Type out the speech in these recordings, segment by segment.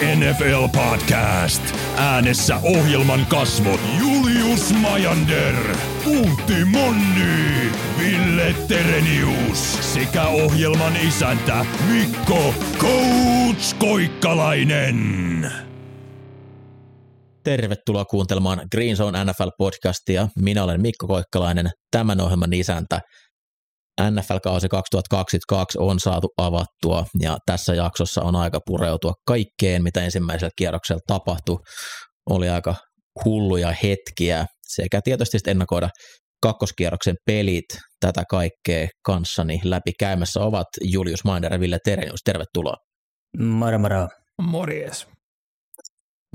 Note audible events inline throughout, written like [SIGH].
NFL podcast. Äänessä ohjelman kasvot Julius Majander, Puutti Monni, Ville Terenius sekä ohjelman isäntä Mikko Coach Koikkalainen. Tervetuloa kuuntelemaan Green Zone NFL-podcastia. Minä olen Mikko Koikkalainen, tämän ohjelman isäntä. NFL-kausi 2022 on saatu avattua ja tässä jaksossa on aika pureutua kaikkeen, mitä ensimmäisellä kierroksella tapahtui. Oli aika hulluja hetkiä sekä tietysti ennakoida kakkoskierroksen pelit tätä kaikkea kanssani läpi käymässä ovat Julius Mainder ja Ville Terenius. Tervetuloa. Moro moro. Morjes.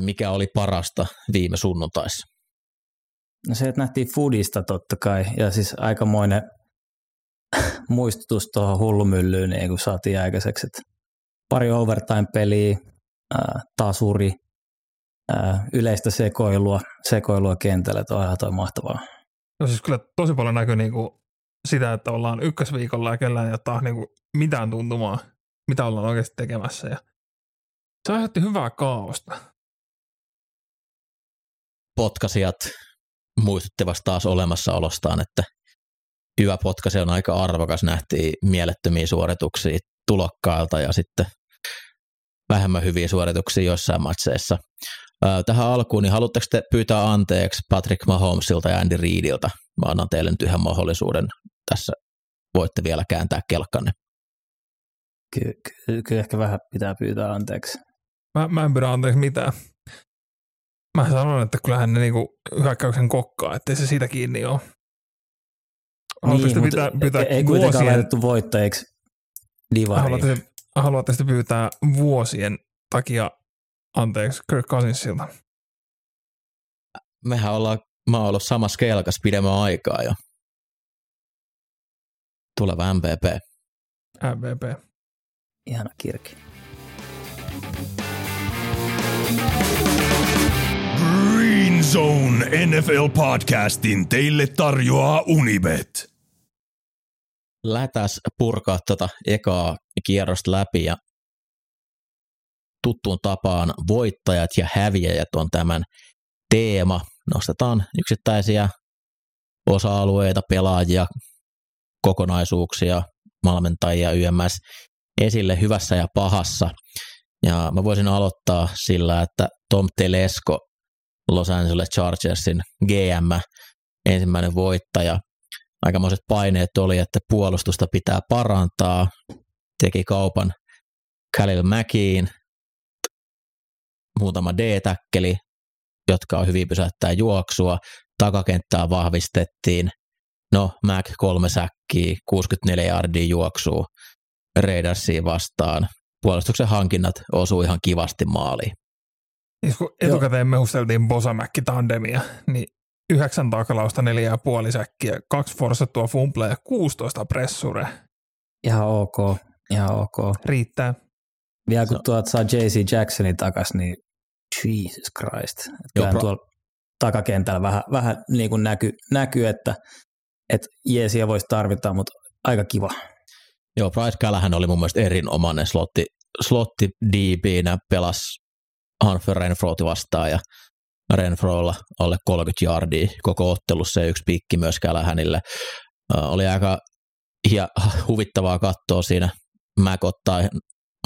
Mikä oli parasta viime sunnuntaissa? No se, että nähtiin foodista totta kai, ja siis aikamoinen [COUGHS] muistutus tuohon hullumyllyyn, niin kun saatiin aikaiseksi, että pari overtime-peliä, tasuri, yleistä sekoilua, sekoilua kentällä, että on ihan toi mahtavaa. No siis kyllä tosi paljon näkyy niinku sitä, että ollaan ykkösviikolla ja kellään ei ottaa niinku mitään tuntumaa, mitä ollaan oikeasti tekemässä. Ja se aiheutti hyvää kaaosta. Potkasijat muistuttivat taas olemassaolostaan, että hyvä potkasi on aika arvokas. Nähtiin mielettömiä suorituksia tulokkailta ja sitten vähemmän hyviä suorituksia joissain matseissa. Tähän alkuun, niin haluatteko te pyytää anteeksi Patrick Mahomesilta ja Andy Reidiltä? Mä annan teille nyt yhden mahdollisuuden. Tässä voitte vielä kääntää kelkkanne. Ky- ky- kyllä ehkä vähän pitää pyytää anteeksi. Mä, mä en pyydä anteeksi mitään. Mä sanon, että kyllähän ne niinku hyökkäyksen kokkaa, ettei se siitä kiinni ole. Haluatteko niin, pyytää, pyytää ei kuitenkaan vuosien, laitettu voittajiksi divariin. haluatte, haluatte sitten pyytää vuosien takia anteeksi Kirk Cousinsilta. Mehän ollaan, mä oon ollut samassa kelkas pidemmän aikaa jo. Tuleva MVP. MVP. Ihana kirki. Green Zone NFL podcastin teille tarjoaa Unibet. Lätäs purkaa tota ekaa kierrosta läpi ja tuttuun tapaan voittajat ja häviäjät on tämän teema. Nostetaan yksittäisiä osa-alueita, pelaajia, kokonaisuuksia, valmentajia YMS esille hyvässä ja pahassa. Ja mä voisin aloittaa sillä, että Tom Telesco, Los Angeles Chargersin GM, ensimmäinen voittaja. Aikamoiset paineet oli, että puolustusta pitää parantaa. Teki kaupan Khalil Mackiin, muutama D-täkkeli, jotka on hyvin pysäyttää juoksua. Takakenttää vahvistettiin. No, Mac kolme säkkiä, 64 yardia juoksua Raidersiin vastaan. Puolustuksen hankinnat osuu ihan kivasti maaliin. Siis kun etukäteen mehusteltiin Bosamäkki tandemia, niin yhdeksän takalausta, neljä ja puoli säkkiä, kaksi forsattua fumblea ja 16 pressure. Ihan ok, ihan ok. Riittää. Vielä kun tuot saa JC Jacksonin takas, niin Jesus Christ. Että Joo, pro- tuolla takakentällä vähän, vähän niin kuin näkyy, näky, että, että jeesiä voisi tarvita, mutta aika kiva. Joo, Bryce Callahan oli mun mielestä erinomainen slotti, slotti DBnä, pelasi Hanfer Renfroti vastaan ja Renfrolla alle 30 yardia koko ottelussa ja yksi pikki myös Callahanille. Äh, oli aika hia, huvittavaa katsoa siinä. Mac ottaa,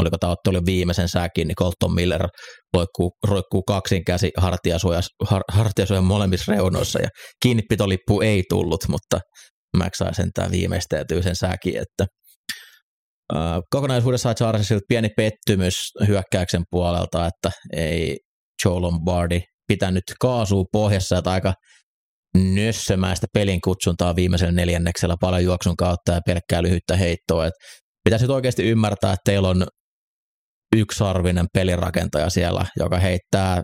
oliko tämä ottelu viimeisen säkin, niin Colton Miller roikkuu, roikkuu kaksin käsi hartiasuojan, har, molemmissa reunoissa ja kiinnipitolippu ei tullut, mutta Mac sai sentään viimeisteltyä sen säkin, että kokonaisuudessaan Chargersilta pieni pettymys hyökkäyksen puolelta, että ei Joe Lombardi pitänyt kaasua pohjassa, että aika nössömäistä pelin kutsuntaa viimeisellä neljänneksellä paljon juoksun kautta ja pelkkää lyhyttä heittoa. Et pitäisi nyt oikeasti ymmärtää, että teillä on yksarvinen pelirakentaja siellä, joka heittää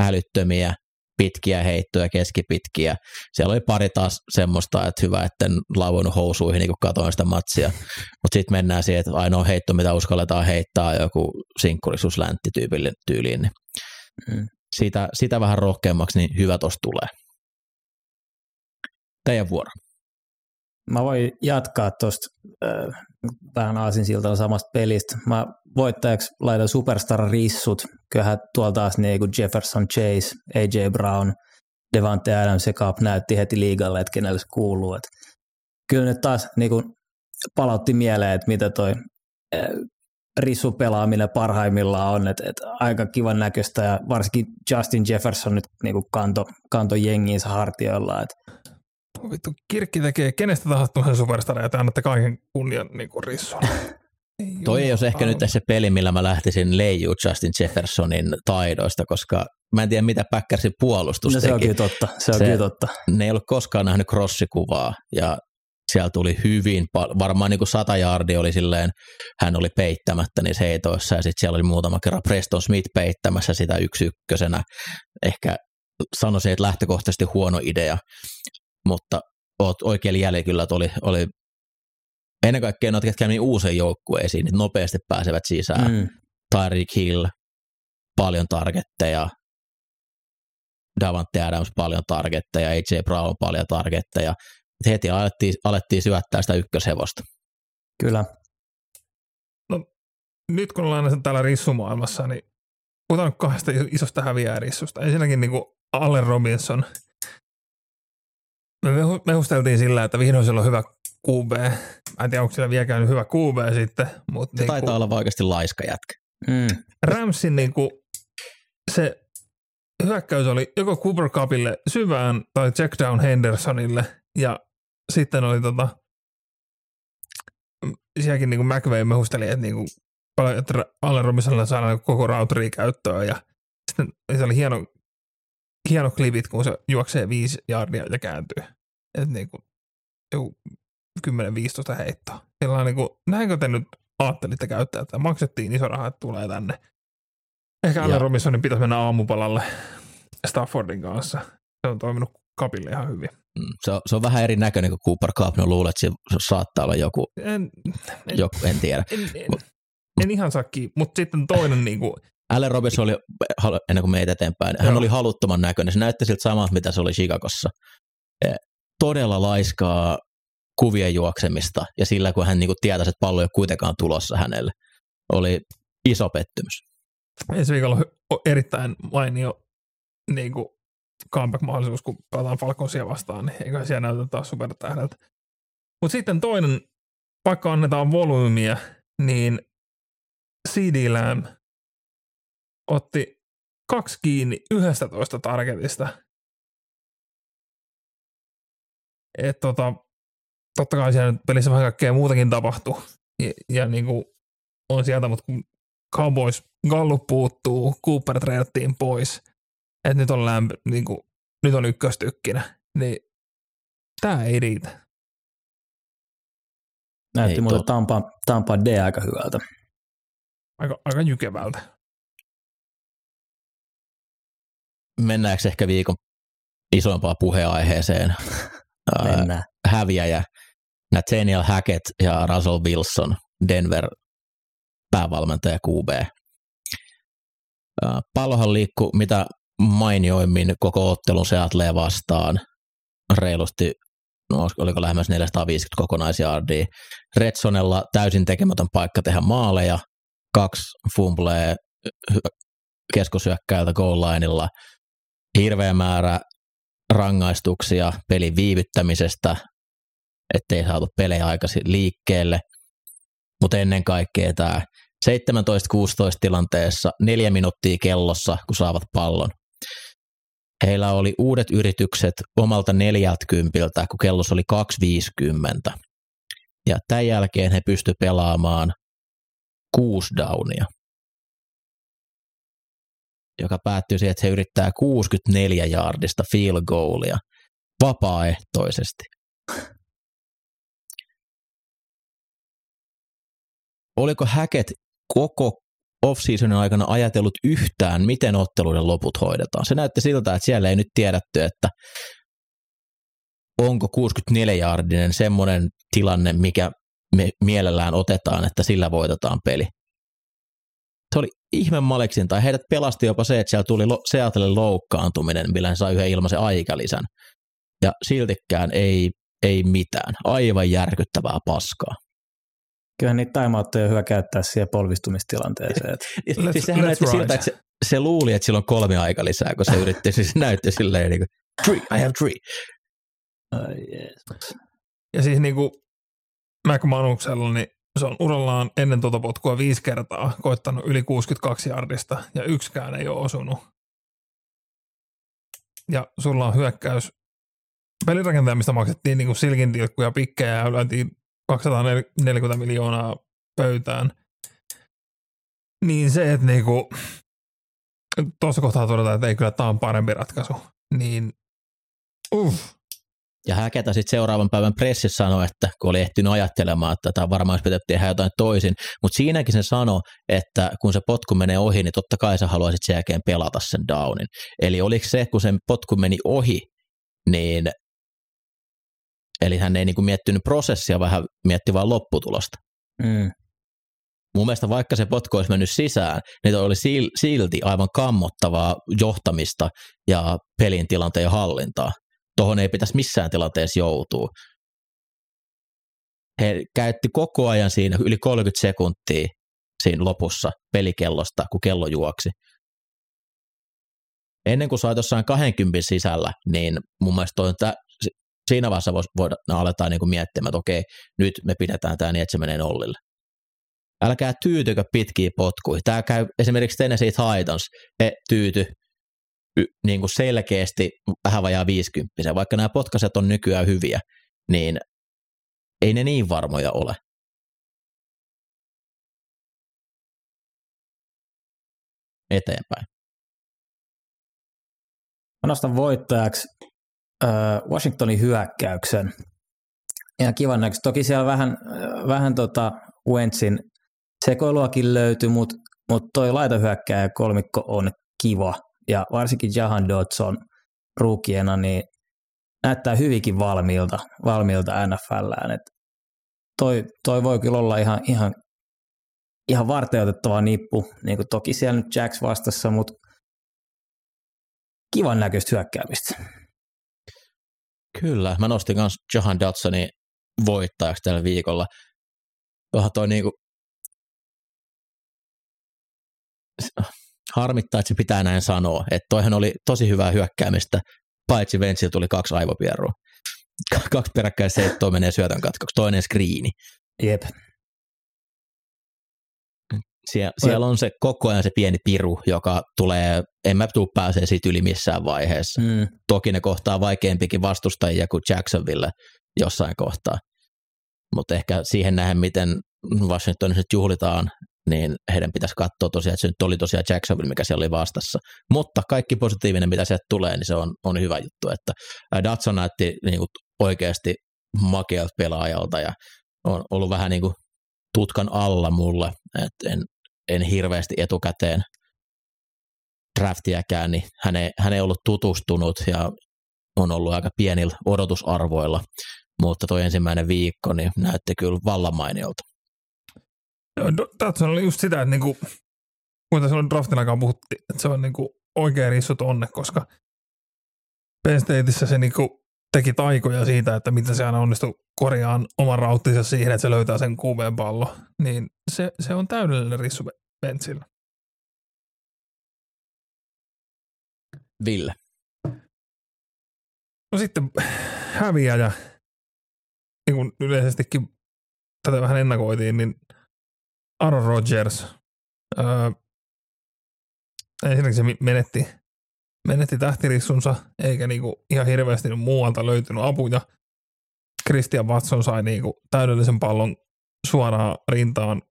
älyttömiä pitkiä heittoja, keskipitkiä. Siellä oli pari taas semmoista, että hyvä, että en lauennut housuihin, niin kun katsoin sitä matsia. Mutta sitten mennään siihen, että ainoa heitto, mitä uskalletaan heittää, joku sinkkurisuusläntti tyyliin. Niin mm. Siitä, sitä vähän rohkeammaksi, niin hyvä tuossa tulee. Teidän vuoro. Mä voin jatkaa tuosta äh, vähän aasinsiltalla samasta pelistä. Mä voittajaksi laitan Superstar Rissut. Kyllähän tuolta taas niin kuin Jefferson Chase, AJ Brown, Devante Adams ja Cup näytti heti liigalle, että kenelle se kuuluu. Et kyllä nyt taas niin kuin palautti mieleen, että mitä toi äh, rissu pelaaminen parhaimmillaan on, että, että aika kivan näköistä ja varsinkin Justin Jefferson nyt niin kuin kanto, kanto jengiinsä hartioilla, että vittu, Kirkki tekee kenestä tahansa tuollaisen superstarin ja te annatte kaiken kunnian niin kuin rissun. [LAUGHS] Toi ei olisi ehkä nyt se peli, millä mä lähtisin leijuu Justin Jeffersonin taidoista, koska mä en tiedä, mitä Packersin puolustus no, se on kyllä totta, se on se, kyllä totta. Ne ei ollut koskaan nähnyt crossikuvaa ja siellä tuli hyvin paljon, varmaan niin kuin sata jardia oli silleen, hän oli peittämättä niissä heitoissa ja sitten siellä oli muutama kerran Preston Smith peittämässä sitä yksi ykkösenä. Ehkä sanoisin, että lähtökohtaisesti huono idea, mutta oot oikein jäljellä kyllä, että oli, oli ennen kaikkea noita, ketkä niin uuseen joukkueisiin, niin nopeasti pääsevät sisään. Mm. Tyreek Hill, paljon targetteja, Davante Adams paljon targetteja, AJ Brown paljon targetteja. Heti alettiin, alettiin syöttää sitä ykköshevosta. Kyllä. No, nyt kun ollaan täällä rissumaailmassa, niin puhutaan kahdesta isosta häviäjärissusta. Ensinnäkin niin kuin Allen Robinson – me mehusteltiin sillä, että vihdoin siellä on hyvä QB. Mä en tiedä, onko siellä vielä käynyt hyvä QB sitten. Mutta se niin taitaa olla oikeasti laiska jätkä. Mm. Ramsin niin kuin, se hyökkäys oli joko Cooper Cupille syvään tai checkdown Hendersonille ja sitten oli tota, sielläkin niin McVay mehusteli, että, niin kuin, että Allen Robinsonilla saadaan koko routeri käyttöön ja sitten se oli hieno hieno klipit, kun se juoksee viisi jardia ja kääntyy. Että niin kuin, joku 10-15 heittoa. Sillä niin kuin, näinkö te nyt ajattelitte käyttää, että maksettiin iso raha, että tulee tänne. Ehkä Allen Robinsonin pitäisi mennä aamupalalle Staffordin kanssa. Se on toiminut kapille ihan hyvin. Mm, se on, se on vähän eri näköinen kuin Cooper Cup. No luulen, että se saattaa olla joku, en, en, joku, en tiedä. En, en, en ihan sakki, mutta sitten toinen [LAUGHS] niin kuin, Allen Robinson oli, ennen kuin meitä eteenpäin, hän Joo. oli haluttoman näköinen. Se näytti siltä samalta, mitä se oli Chicagossa. E, todella laiskaa kuvien juoksemista ja sillä, kun hän niinku tietäisi, että pallo ei ole kuitenkaan tulossa hänelle. Oli iso pettymys. Ensi viikolla on erittäin mainio niin kuin comeback-mahdollisuus, kun pelataan Falconsia vastaan, niin eikä siellä näytä taas supertähdeltä. Mutta sitten toinen, vaikka annetaan volyymia, niin CD Lamb otti kaksi kiinni 11 targetista. Et tota, totta kai siellä pelissä vähän kaikkea muutakin tapahtuu. Ja, ja niin kuin on sieltä, mutta kun Cowboys Gallup puuttuu, Cooper treidattiin pois, että nyt on lämpö, niin kuin, nyt on ykköstykkinä, niin tämä ei riitä. Näytti mulle Tampa, Tampa D aika hyvältä. Aika, aika jykevältä mennäänkö ehkä viikon isompaa puheaiheeseen? [LAUGHS] Mennään. Häviäjä Nathaniel Hackett ja Russell Wilson, Denver päävalmentaja QB. Pallohan liikkuu mitä mainioimmin koko ottelun Seattle vastaan reilusti, no oliko lähemmäs 450 kokonaisjardia. Redsonella täysin tekemätön paikka tehdä maaleja, kaksi fumblee keskusyökkäiltä goal lineilla – hirveä määrä rangaistuksia pelin viivyttämisestä, ettei saatu pelejä aikaisin liikkeelle, mutta ennen kaikkea tämä 17-16 tilanteessa neljä minuuttia kellossa, kun saavat pallon. Heillä oli uudet yritykset omalta neljältkympiltä, kun kellossa oli 2.50. Ja tämän jälkeen he pystyivät pelaamaan kuusi downia joka päättyy siihen, että he yrittää 64 jaardista field goalia vapaaehtoisesti. Oliko häket koko off-seasonin aikana ajatellut yhtään, miten otteluiden loput hoidetaan. Se näytti siltä, että siellä ei nyt tiedetty, että onko 64-jardinen semmoinen tilanne, mikä me mielellään otetaan, että sillä voitetaan peli. Se oli ihme maleksin, tai heidät pelasti jopa se, että siellä tuli Seattle loukkaantuminen, millä he sai yhden ilmaisen aikalisän. Ja siltikään ei, ei mitään. Aivan järkyttävää paskaa. Kyllä niitä timeoutteja on hyvä käyttää siihen polvistumistilanteeseen. [LAUGHS] let's, siis sehän näytti siltä, että se, se, luuli, että sillä on kolme aika lisää, kun se yritti, siis [LAUGHS] näytti silleen niin kuin, three, I have three. Ai Jeesus. Ja siis niin kuin McManuksella, niin se on urallaan ennen tuota potkua viisi kertaa koittanut yli 62 jardista ja yksikään ei ole osunut. Ja sulla on hyökkäys pelirakentaja, mistä maksettiin niin silkin tilkkuja pikkejä ja lyötiin 240 miljoonaa pöytään. Niin se, että niinku, tuossa kohtaa todetaan, että ei kyllä tämä on parempi ratkaisu. Niin uff, ja Häketä sitten seuraavan päivän pressissä sanoi, että kun oli ehtinyt ajattelemaan, että tämä varmaan olisi pitänyt tehdä jotain toisin, mutta siinäkin se sanoi, että kun se potku menee ohi, niin totta kai sä haluaisit sen jälkeen pelata sen downin. Eli oliko se, kun sen potku meni ohi, niin eli hän ei niinku miettinyt prosessia, vaan hän mietti vain lopputulosta. Mm. Mun mielestä vaikka se potku olisi mennyt sisään, niin oli silti aivan kammottavaa johtamista ja pelin tilanteen hallintaa tuohon ei pitäisi missään tilanteessa joutua. He käytti koko ajan siinä yli 30 sekuntia siinä lopussa pelikellosta, kun kello juoksi. Ennen kuin sai jossain 20 sisällä, niin mun mielestä toi, että siinä vaiheessa voida, no, aletaan niin miettimään, että okei, nyt me pidetään tämä niin, että se menee nollille. Älkää tyytykö pitkiä potkuja. Tämä käy esimerkiksi Tennessee Titans, he tyyty niin kuin selkeästi vähän vajaa 50, vaikka nämä potkaset on nykyään hyviä, niin ei ne niin varmoja ole. Eteenpäin. Mä nostan voittajaksi Washingtonin hyökkäyksen. Ihan kivan näköistä. Toki siellä vähän, vähän tota Wentzin sekoiluakin löytyi, mutta mut toi laitohyökkäjä kolmikko on kiva ja varsinkin Jahan Dodson ruukiena, niin näyttää hyvinkin valmiilta, valmiilta NFLään. Et toi, toi voi kyllä olla ihan, ihan, ihan varteutettava nippu, niin kuin toki siellä nyt Jacks vastassa, mutta kivan näköistä hyökkäämistä. Kyllä, mä nostin myös Johan Dodsonin voittajaksi tällä viikolla. Tuohan toi niinku, harmittaa, että se pitää näin sanoa. Että toihan oli tosi hyvää hyökkäämistä, paitsi Ventsil tuli kaksi aivopierroa. Kaksi peräkkäin seittoa menee syötön katkoksi, toinen skriini. Jep. Sie- siellä on se koko ajan se pieni piru, joka tulee, en mä tuu pääsee siitä yli missään vaiheessa. Mm. Toki ne kohtaa vaikeampikin vastustajia kuin Jacksonville jossain kohtaa. Mutta ehkä siihen nähden, miten Washingtonissa juhlitaan niin heidän pitäisi katsoa tosiaan, että se nyt oli tosiaan Jacksonville, mikä siellä oli vastassa. Mutta kaikki positiivinen, mitä sieltä tulee, niin se on, on hyvä juttu, että Datson näytti niin kuin oikeasti makealta pelaajalta ja on ollut vähän niin kuin tutkan alla mulle, että en, en hirveästi etukäteen draftiäkään, niin hän ei, hän ei ollut tutustunut ja on ollut aika pienillä odotusarvoilla, mutta tuo ensimmäinen viikko niin näytti kyllä vallan mainiolta. Tatson oli just sitä, että niinku, kun silloin draftin aikaan puhuttiin, että se on niinku oikea rissut onne, koska Penn Stateissa se niinku teki taikoja siitä, että miten se aina onnistui korjaan oman rauttinsa siihen, että se löytää sen kuumeen pallo, niin se, se on täydellinen rissu. Ville. No sitten häviäjä, niin kuin yleisestikin tätä vähän ennakoitiin, niin Aaron Rodgers. Öö, ensinnäkin se menetti, menetti tähtirissunsa, eikä niinku ihan hirveästi muualta löytynyt apuja. Christian Watson sai niinku täydellisen pallon suoraan rintaan,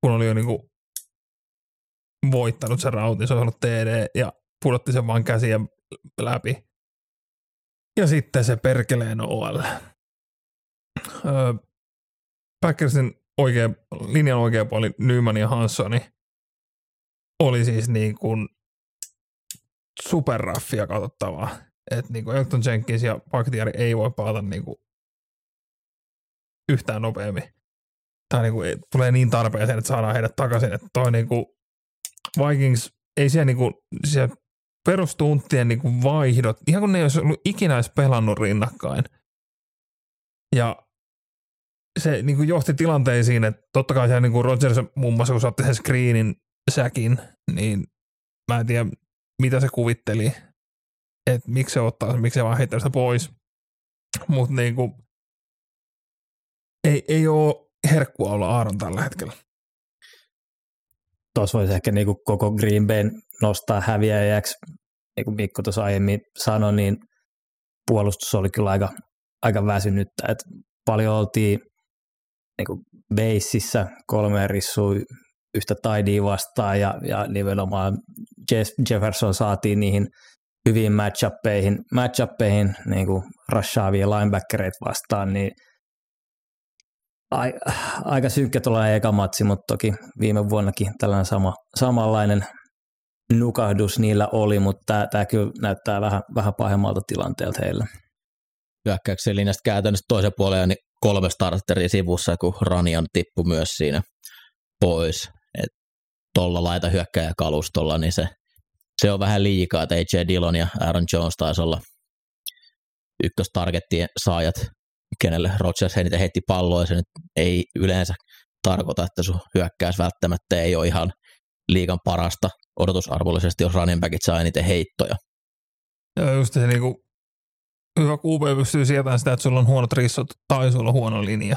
kun oli jo niinku voittanut sen rautin, se on ollut TD ja pudotti sen vaan käsiä läpi. Ja sitten se perkeleen OL. Öö, Packersin oikea, linjan oikea puoli Nyman ja Hanssoni oli siis niin kuin superraffia katsottavaa. Että niin kuin Elton Jenkins ja Bakhtiari ei voi palata niin kuin yhtään nopeammin. Tai niin kuin, tulee niin tarpeeseen, että saadaan heidät takaisin. Että toi niin kuin Vikings, ei siellä, niin kuin, siellä perustuntien niin kuin vaihdot, ihan kun ne ei olisi ollut ikinä edes pelannut rinnakkain. Ja se niin kuin johti tilanteisiin, että totta kai siellä niin kuin Rodgers muun muassa, kun saatte sen screenin säkin, niin mä en tiedä, mitä se kuvitteli, että miksi se ottaa, miksi se vaan heittää sitä pois. Mutta niin kuin, ei, ei ole herkkua olla Aaron tällä hetkellä. Tuossa voisi ehkä niin kuin koko Green Bay nostaa häviäjäksi, niin kuin Mikko tuossa aiemmin sanoi, niin puolustus oli kyllä aika, aika väsynyttä. Et paljon oltiin niin kuin beississä kolme rissua yhtä taidia vastaan ja, ja nimenomaan Jeff Jefferson saatiin niihin hyviin matchuppeihin, matchuppeihin niin kuin rushaavia linebackereita vastaan, niin aika synkkä tulee eka matsi, mutta toki viime vuonnakin tällainen sama, samanlainen nukahdus niillä oli, mutta tämä kyllä näyttää vähän, vähän pahemmalta tilanteelta heillä. Hyökkäyksen linjasta käytännössä toisen puolen niin kolme starteria sivussa, kun Ranian tippui myös siinä pois. Tuolla laita hyökkäjä kalustolla, niin se, se on vähän liikaa, että AJ Dillon ja Aaron Jones taisi olla ykköstargettien saajat, kenelle Rodgers eniten heitti palloa, ja se nyt ei yleensä tarkoita, että sun hyökkäys välttämättä ei ole ihan liikan parasta odotusarvollisesti, jos running backit saa eniten heittoja. Joo, just se niinku, hyvä QB pystyy sietämään sitä, että sulla on huonot rissot tai sulla on huono linja.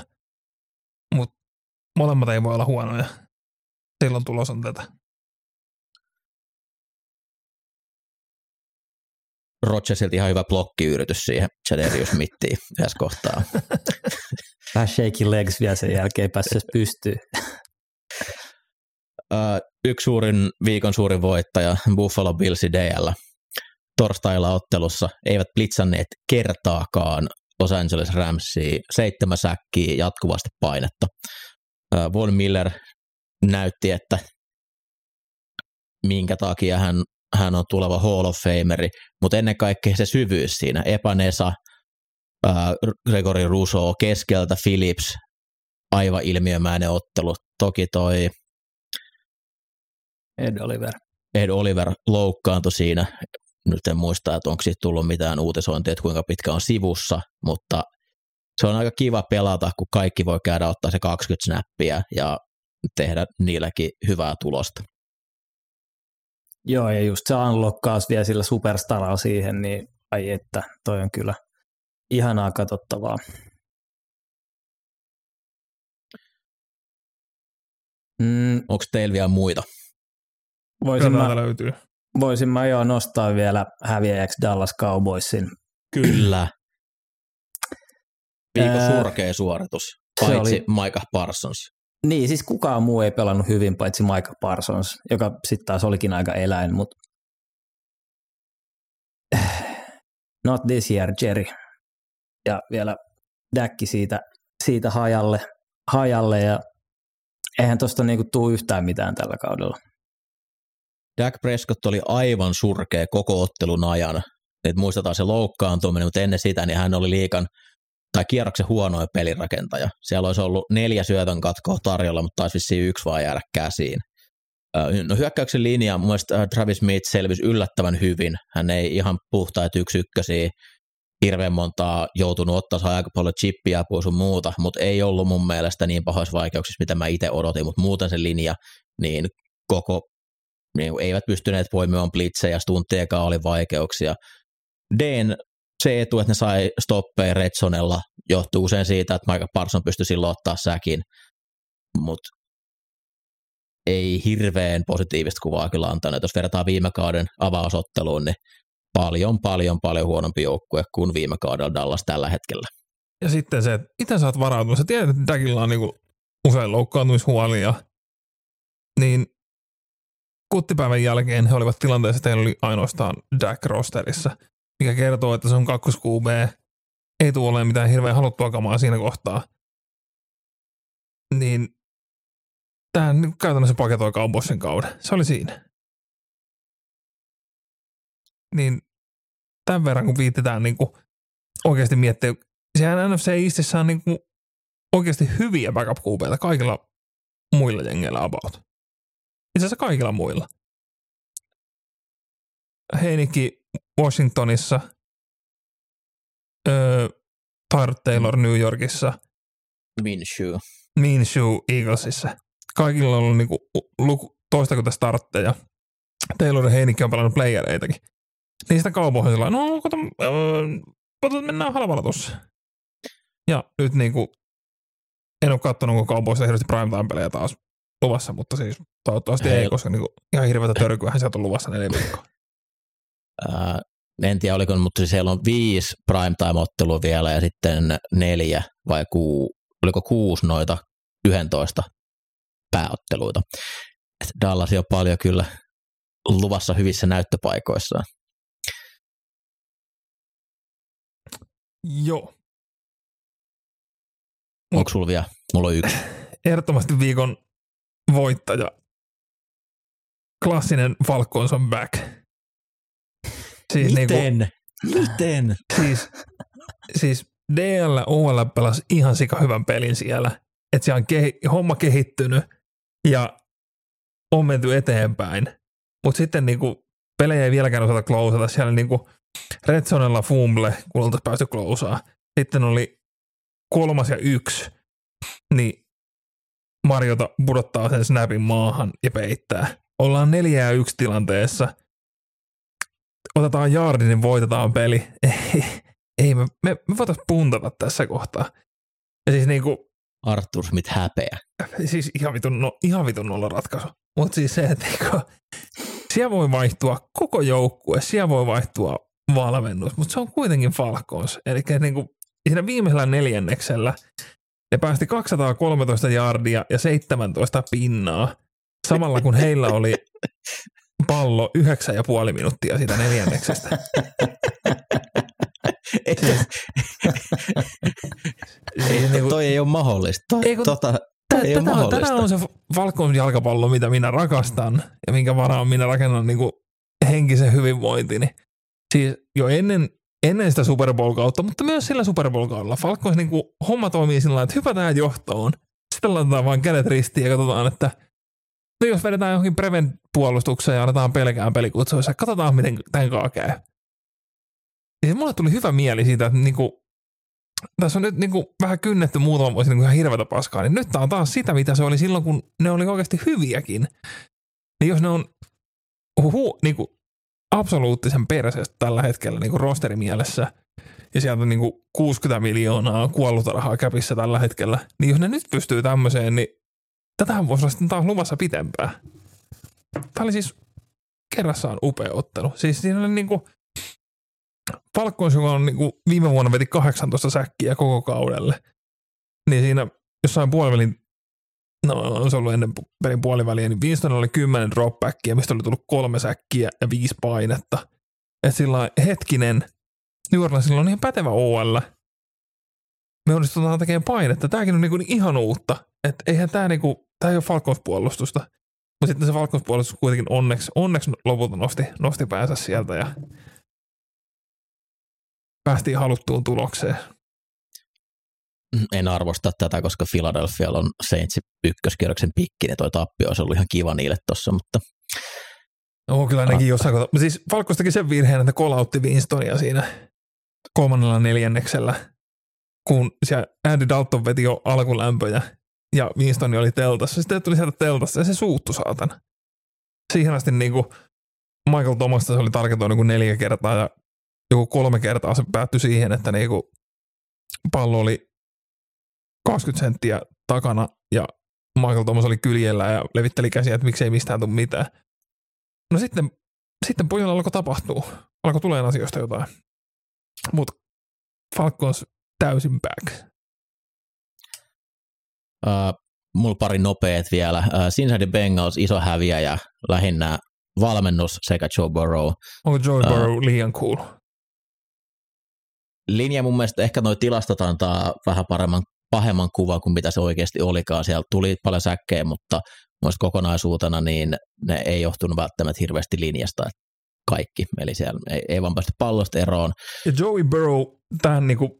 Mutta molemmat ei voi olla huonoja. Silloin tulos on tätä. Rodgersilta ihan hyvä blokkiyritys siihen Chaderius Mittiin yhdessä kohtaa. [LAUGHS] Vähän shaky legs vielä sen jälkeen päässyt pystyyn. yksi suurin, viikon suurin voittaja, Buffalo Bills DL, torstailla ottelussa eivät blitzanneet kertaakaan Los Angeles Ramsia, seitsemän säkkiä jatkuvasti painetta. Von Miller näytti, että minkä takia hän, hän on tuleva Hall of Fameri, mutta ennen kaikkea se syvyys siinä. Epanesa, äh, Gregory Russo keskeltä, Phillips, aivan ilmiömäinen ottelu. Toki toi Ed Oliver. Ed Oliver loukkaantui siinä. Nyt en muista, että onko siitä tullut mitään uutisointia, että kuinka pitkä on sivussa, mutta se on aika kiva pelata, kun kaikki voi käydä ottaa se 20 snappia ja tehdä niilläkin hyvää tulosta. Joo, ja just se unlockkaus vielä sillä superstaralla siihen, niin ai että, toi on kyllä ihanaa katsottavaa. Mm. Onko teillä vielä muita? Voisin mä, löytyy. voisin mä jo nostaa vielä häviäjäksi Dallas Cowboysin. Kyllä. [CLEARS THROAT] Viikon surkea suoritus, paitsi oli, Micah Parsons. Niin, siis kukaan muu ei pelannut hyvin, paitsi Micah Parsons, joka sitten taas olikin aika eläin, mutta [SIGHS] not this year, Jerry. Ja vielä Däkki siitä, siitä hajalle, hajalle ja eihän tuosta niinku tule yhtään mitään tällä kaudella. Dak Prescott oli aivan surkea koko ottelun ajan. Et muistetaan se loukkaantuminen, mutta ennen sitä niin hän oli liikan tai kierroksen huonoin pelirakentaja. Siellä olisi ollut neljä syötön katkoa tarjolla, mutta taisi vissiin yksi vaan jäädä käsiin. No hyökkäyksen linja, mun mielestä Travis Smith selvisi yllättävän hyvin. Hän ei ihan puhtaita yksi ykkösiä hirveän montaa joutunut ottaa aika paljon chippiä apua sun muuta, mutta ei ollut mun mielestä niin pahoissa vaikeuksissa, mitä mä itse odotin, mutta muuten se linja, niin koko niin eivät pystyneet poimimaan blitzejä, stunttejakaan oli vaikeuksia. Deen se etu, että ne sai stoppeja Redsonella, johtuu usein siitä, että Michael Parson pystyi silloin ottaa säkin, mutta ei hirveän positiivista kuvaa kyllä antanut. Jos verrataan viime kauden avausotteluun, niin paljon, paljon, paljon huonompi joukkue kuin viime kaudella Dallas tällä hetkellä. Ja sitten se, että miten sä oot varautunut. Sä tiedät, että Dagilla on niinku usein loukkaantumishuolia, niin kuttipäivän jälkeen he olivat tilanteessa, että heillä oli ainoastaan Jack rosterissa, mikä kertoo, että se on kakkos QB. Ei tule olemaan mitään hirveän haluttua kamaa siinä kohtaa. Niin tämä käytännössä paketoi Cowboysin kauden. Se oli siinä. niin tämän verran kun viitetään niin kuin oikeasti miettiä, sehän NFC Eastissä on niin kuin oikeasti hyviä backup QB:ta kaikilla muilla jengeillä about. Itse asiassa kaikilla muilla. Heinikki Washingtonissa, öö, Taylor New Yorkissa, Minshew. Minshew Eaglesissa. Kaikilla on ollut niinku luku, toistakymmentä startteja. Taylor ja Heinikki on pelannut playereitakin. Niistä kaupoisilla, no kato, öö, mennään halvalla tossa. Ja nyt niinku, en ole katsonut, onko kaupoissa hirveästi primetime-pelejä taas luvassa, mutta siis toivottavasti ei koska niinku, ihan hirveätä törkyähän sieltä on luvassa neljä viikkoa. Ää, en tiedä oliko, mutta siis siellä on viisi primetime-ottelua vielä ja sitten neljä vai kuu, oliko kuusi noita 11 pääotteluita. Et Dallas on paljon kyllä luvassa hyvissä näyttöpaikoissaan. Joo. Onko sulla vielä? Mulla on yksi. [LAUGHS] Ehdottomasti viikon voittaja. Klassinen Falcons on back. Siis niinku, Miten? siis, siis DL OL pelasi ihan sika hyvän pelin siellä. Että siellä on kehi, homma kehittynyt ja on menty eteenpäin. Mutta sitten niinku, pelejä ei vieläkään osata klousata. Siellä niinku Red Zonella fumble, kun oltaisiin päästy klousaa. Sitten oli kolmas ja yksi, niin Marjota pudottaa sen snapin maahan ja peittää. Ollaan neljä ja yksi tilanteessa. Otetaan jardi, niin voitetaan peli. [LAUGHS] Ei, ei me, me, me voitaisiin puntata tässä kohtaa. Ja siis niinku, Arthur Smith häpeä. siis ihan vitun, no, ihan vitun nolla ratkaisu. Mutta siis se, että niinku, siellä voi vaihtua koko joukkue, siellä voi vaihtua valmennus, mutta se on kuitenkin Falcons. Eli niinku, siinä viimeisellä neljänneksellä ne päästi 213 jardia ja 17 pinnaa, samalla kun heillä oli [LAUGHS] pallo yhdeksän ja puoli minuuttia siitä neljänneksestä. [LAUGHS] ei, [LAUGHS] niinku- toi ei ole mahdollista. Toi, Ei kun- tota, Tä- ei ole tätä, mahdollista. tätä on se Falcons jalkapallo, mitä minä rakastan ja minkä varaan minä rakennan niin kuin henkisen hyvinvointini. Siis jo ennen, ennen sitä Super Bowl-kautta, mutta myös sillä Super Bowl-kaudella. Falcons niin kuin, homma toimii sillä että hypätään johtoon, sitten laitetaan vaan kädet ristiin ja katsotaan, että no jos vedetään johonkin prevent puolustukseen ja annetaan pelkään pelikutsuissa, katsotaan miten tämän kanssa käy. Siis mulle tuli hyvä mieli siitä, että niinku, tässä on nyt niinku vähän kynnetty muutama vuosi niinku ihan hirveätä paskaa, niin nyt tää on taas sitä, mitä se oli silloin, kun ne oli oikeasti hyviäkin. Niin jos ne on hu, niinku, absoluuttisen perseestä tällä hetkellä niinku rosterimielessä, ja sieltä on niinku 60 miljoonaa kuollutta rahaa käpissä tällä hetkellä, niin jos ne nyt pystyy tämmöiseen, niin tätähän voisi olla taas luvassa pitempään. Tämä oli siis kerrassaan upea ottelu. Siis siinä oli niinku Falcons, joka on niinku viime vuonna veti 18 säkkiä koko kaudelle, niin siinä jossain puolivälin, no on se ollut ennen pelin puoliväliä, niin Winston oli 10 dropbackia, mistä oli tullut kolme säkkiä ja viisi painetta. Et sillä hetkinen, New Orleansilla on ihan pätevä OL. Me onnistutaan tekemään painetta. Tämäkin on niinku ihan uutta. Että eihän tämä niinku, tää ei ole Falcons-puolustusta. Mutta sitten se Falcons-puolustus kuitenkin onneksi, onneksi lopulta nosti, nosti päänsä sieltä ja päästiin haluttuun tulokseen. En arvosta tätä, koska Philadelphia on Saintsin ykköskierroksen pikki, niin toi tappio olisi ollut ihan kiva niille tossa, mutta No kyllä nekin jossain kohtaa. Siis Falcons teki sen virheen, että kolautti Winstonia siinä kolmannella neljänneksellä, kun siellä Andy Dalton veti jo alkulämpöjä ja Winston oli teltassa. Sitten tuli sieltä teltasta ja se suuttu saatana. Siihen asti niin kuin Michael Thomasta se oli tarkentunut niin kuin neljä kertaa ja joku kolme kertaa se päättyi siihen, että niin kuin pallo oli 20 senttiä takana ja Michael Thomas oli kyljellä ja levitteli käsiä, että miksei mistään tule mitään. No sitten, sitten pojalla alkoi tapahtua. Alkoi tulee asioista jotain. Mutta Falcons täysin back. Uh, mulla pari nopeet vielä. Uh, Cincinnati Bengals iso häviäjä, lähinnä valmennus sekä Joe Burrow. Onko Joe. Burrow liian cool? Linja mun mielestä ehkä noi tilastot antaa vähän paremman, pahemman kuvan kuin mitä se oikeasti olikaan. Siellä tuli paljon säkkejä, mutta muista kokonaisuutena niin ne ei johtunut välttämättä hirveästi linjasta. Kaikki. Eli siellä ei, ei vaan päästä pallosta eroon. Ja Joey Burrow, tähän niin kuin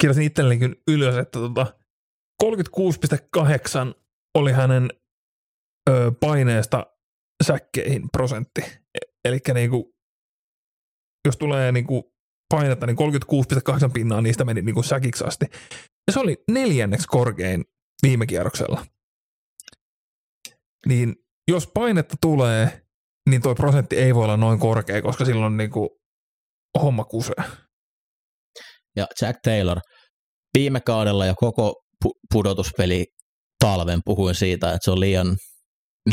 kirjasin itsellenikin ylös, että tota 36,8 oli hänen ö, paineesta säkkeihin prosentti. Eli niin kuin, jos tulee niin kuin painetta, niin 36,8 pinnaa niistä meni niin kuin säkiksi asti. Ja se oli neljänneksi korkein viime kierroksella. Niin jos painetta tulee, niin toi prosentti ei voi olla noin korkea, koska silloin niin kuin homma kusee. Ja Jack Taylor, viime kaudella ja koko pu- pudotuspeli talven puhuin siitä, että se on liian,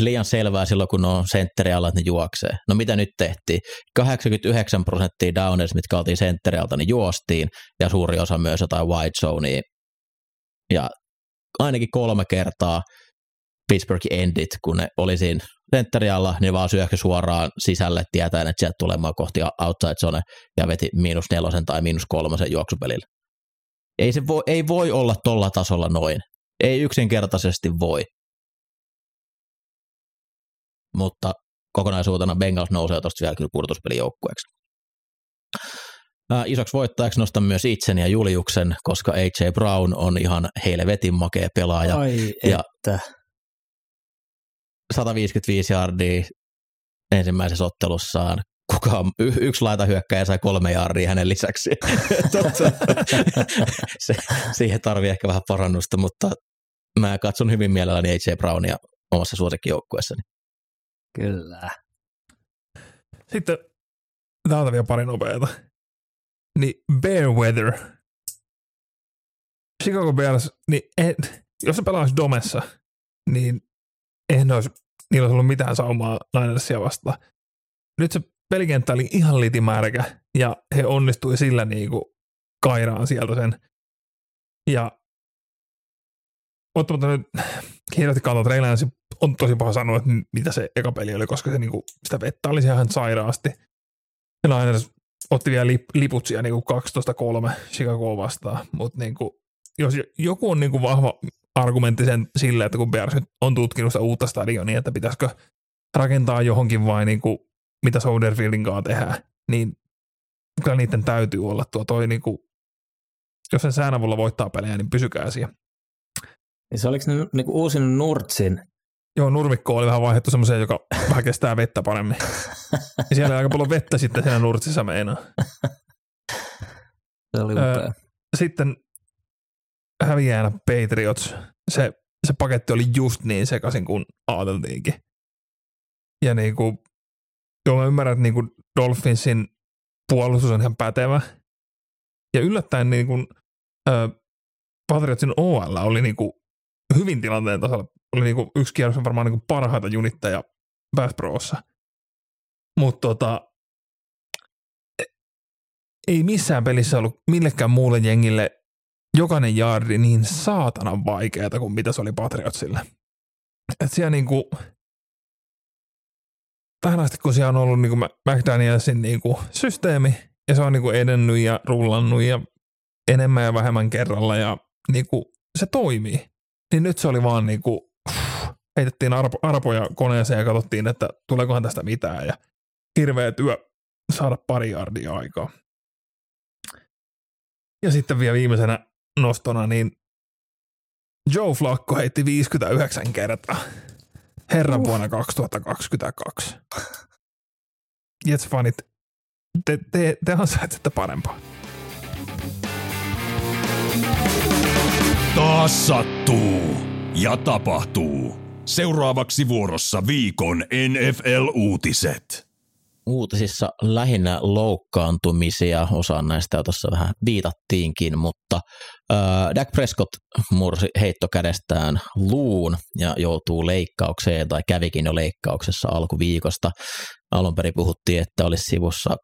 liian selvää silloin, kun on sentteri alla, että ne juoksee. No mitä nyt tehtiin? 89 prosenttia downers, mitkä oltiin sentteri alta, niin juostiin, ja suuri osa myös jotain wide zonea. Ja ainakin kolme kertaa Pittsburgh endit, kun ne oli siinä sentteri alla, niin vaan syöksy suoraan sisälle tietäen, että sieltä tulemaan kohti outside zone ja veti miinus nelosen tai miinus kolmosen juoksupelillä. Ei, se voi, ei voi olla tolla tasolla noin. Ei yksinkertaisesti voi. Mutta kokonaisuutena Bengals nousee tuosta vielä kyllä pudotuspelijoukkueeksi. Ää, isoksi voittajaksi nostan myös itseni ja Juliuksen, koska AJ Brown on ihan helvetin makea pelaaja. Ai ja että. 155 yardia ensimmäisessä ottelussaan. Kuka on, y- yksi laita hyökkäjä sai kolme yardia hänen lisäksi. [LAUGHS] Totta. [LAUGHS] Se, siihen tarvii ehkä vähän parannusta, mutta mä katson hyvin mielelläni AJ Brownia omassa suosikkijoukkueessani. Kyllä. Sitten täältä vielä pari nopeata. Niin Bear Weather. Chicago Bears, niin en, jos se pelaisi Domessa, niin eihän ne olisi, niillä olisi ollut mitään saumaa Linersia vastaan. Nyt se pelikenttä oli ihan litimärkä ja he onnistui sillä niin kuin kairaan sieltä sen. Ja ottamatta nyt hirveästi kannalta Trailansi on tosi paha sanoa, että mitä se eka peli oli, koska se niinku, sitä vettä oli ihan sairaasti. Ja Niners otti vielä lip, liput siellä niinku 12-3 Chicago vastaan, mutta niinku, jos joku on niinku vahva argumentti sen sille, että kun Bears on tutkinut sitä uutta stadionia, että pitäisikö rakentaa johonkin vai niinku, mitä Soderfieldin kanssa tehdään, niin kyllä niiden täytyy olla tuo toi niinku, jos sen sään avulla voittaa pelejä, niin pysykää siellä. Niin se oliko ne niinku uusin Nurtsin? Joo, nurmikko oli vähän vaihdettu semmoiseen, joka [LAUGHS] vähän kestää vettä paremmin. Ja siellä oli aika paljon vettä sitten siinä nurtsissa meinaa. Se oli Öö, upea. Sitten häviäjänä Patriots. Se, se paketti oli just niin sekaisin kuin ajateltiinkin. Ja niinku, joo mä ymmärrän, että niinku Dolphinsin puolustus on ihan pätevä. Ja yllättäen niinku, ö, Patriotsin OL oli niinku hyvin tilanteen tasalla. Oli niinku yksi kierros varmaan niinku parhaita junitteja Bass Prossa. Mutta tota, ei missään pelissä ollut millekään muulle jengille jokainen jaardi niin saatanan vaikeata kuin mitä se oli Patriotsille. Et siellä niinku, tähän asti kun siellä on ollut niinku McDanielsin niinku systeemi ja se on niinku edennyt ja rullannut ja enemmän ja vähemmän kerralla ja niinku se toimii. Niin nyt se oli vaan niinku, heitettiin arpo, arpoja koneeseen ja katsottiin, että tuleekohan tästä mitään ja hirveä työ saada pari jardia aikaa. Ja sitten vielä viimeisenä nostona, niin Joe Flacco heitti 59 kertaa. Herran Uh. vuonna 2022. Jets-fanit, te, te, te ansaitsette parempaa. Taas sattuu ja tapahtuu. Seuraavaksi vuorossa viikon NFL-uutiset. uutisissa lähinnä loukkaantumisia, osaan näistä jo tuossa vähän viitattiinkin, mutta äh, Dak Prescott mursi heittokädestään luun ja joutuu leikkaukseen tai kävikin jo leikkauksessa alkuviikosta. Alun perin puhuttiin, että olisi sivussa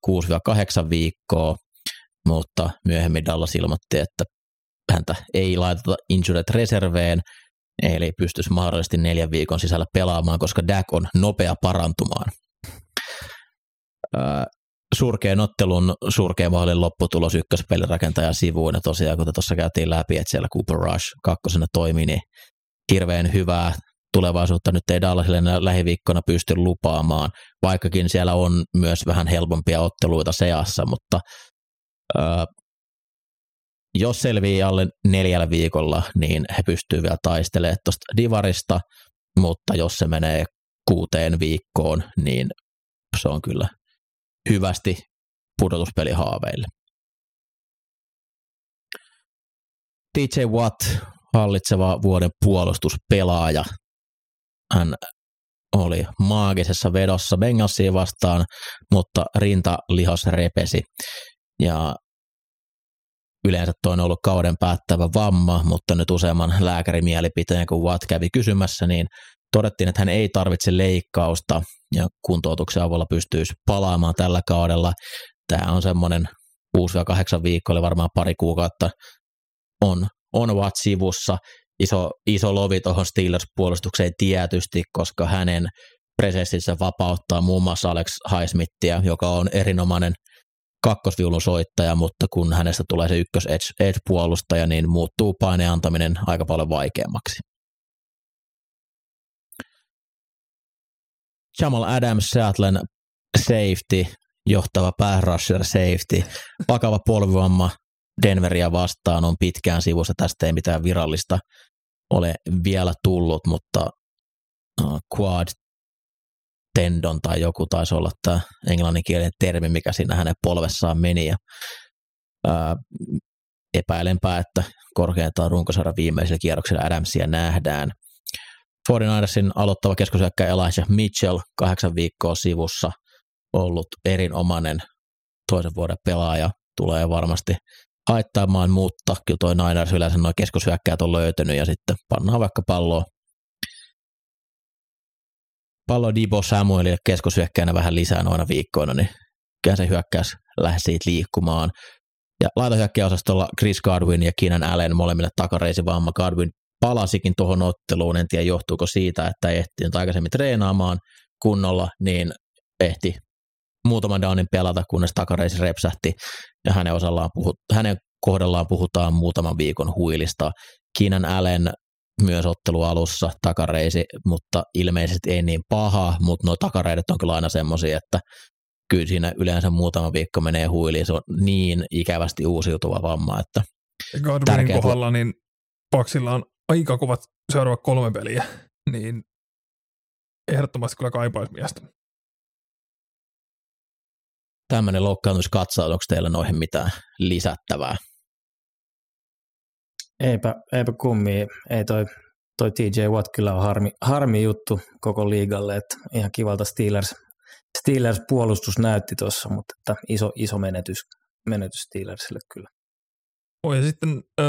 6-8 viikkoa, mutta myöhemmin Dallas ilmoitti, että häntä ei laiteta injured reserveen, eli pystyisi mahdollisesti neljän viikon sisällä pelaamaan, koska Dak on nopea parantumaan surkean ottelun surkea maalin lopputulos ykköspelirakentajan sivuun. Ja tosiaan, kun tuossa käytiin läpi, että siellä Cooper Rush kakkosena toimi, niin hirveän hyvää tulevaisuutta nyt ei Dallasille lähiviikkona pysty lupaamaan, vaikkakin siellä on myös vähän helpompia otteluita seassa, mutta ää, jos selvii alle neljällä viikolla, niin he pystyvät vielä taistelemaan tuosta divarista, mutta jos se menee kuuteen viikkoon, niin se on kyllä hyvästi pudotuspelihaaveille. TJ Watt, hallitseva vuoden puolustuspelaaja. Hän oli maagisessa vedossa Bengalsia vastaan, mutta rintalihas repesi. Ja yleensä toi on ollut kauden päättävä vamma, mutta nyt useamman lääkärimielipiteen, kun Watt kävi kysymässä, niin todettiin, että hän ei tarvitse leikkausta ja kuntoutuksen avulla pystyisi palaamaan tällä kaudella. Tämä on semmoinen 6-8 viikkoa, oli varmaan pari kuukautta on, on sivussa. Iso, iso lovi tuohon Steelers-puolustukseen tietysti, koska hänen presenssissä vapauttaa muun muassa Alex Highsmithia, joka on erinomainen kakkosviulun soittaja, mutta kun hänestä tulee se ykkös edge-puolustaja, niin muuttuu paineen antaminen aika paljon vaikeammaksi. Jamal Adams, Seattlen safety, johtava päärusher safety, vakava polvivamma Denveria vastaan on pitkään sivussa, tästä ei mitään virallista ole vielä tullut, mutta uh, quad tendon tai joku taisi olla tämä englanninkielinen termi, mikä siinä hänen polvessaan meni ja ää, epäilenpä, että korkeintaan runkosarjan viimeisellä kierroksella Adamsia nähdään. 49ersin aloittava keskushyökkäjä Elijah Mitchell, kahdeksan viikkoa sivussa, ollut erinomainen toisen vuoden pelaaja, tulee varmasti haittaamaan, mutta kyllä toi Niners yleensä noin keskushyökkäät on löytynyt ja sitten pannaan vaikka palloa pallo Dibo Samuelille keskushyökkäänä vähän lisää noina viikkoina, niin kyllä se hyökkäys lähes siitä liikkumaan. Ja laitohyökkäysosastolla Chris Godwin ja Keenan Allen molemmille takareisivamma. Godwin palasikin tuohon otteluun, en tiedä johtuuko siitä, että ehti nyt aikaisemmin treenaamaan kunnolla, niin ehti muutaman downin pelata, kunnes takareisi repsähti, ja hänen, osallaan puhut, hänen kohdallaan puhutaan muutaman viikon huilista. Keenan Allen myös ottelu alussa takareisi, mutta ilmeisesti ei niin paha, mutta nuo takareidet on kyllä aina semmoisia, että kyllä siinä yleensä muutama viikko menee huiliin, se on niin ikävästi uusiutuva vamma, että Godwinin kohdalla niin Paksilla on aika kovat seuraavat kolme peliä, niin ehdottomasti kyllä kaipaisi miestä. Tämmöinen loukkaantumiskatsaus, onko teillä noihin mitään lisättävää? Eipä, eipä kummi. Ei toi, toi TJ Watt kyllä on harmi, harmi juttu koko liigalle, että ihan kivalta Steelers, Steelers puolustus näytti tuossa, mutta että iso, iso menetys, menetys Steelersille kyllä. Oh, ja sitten äh,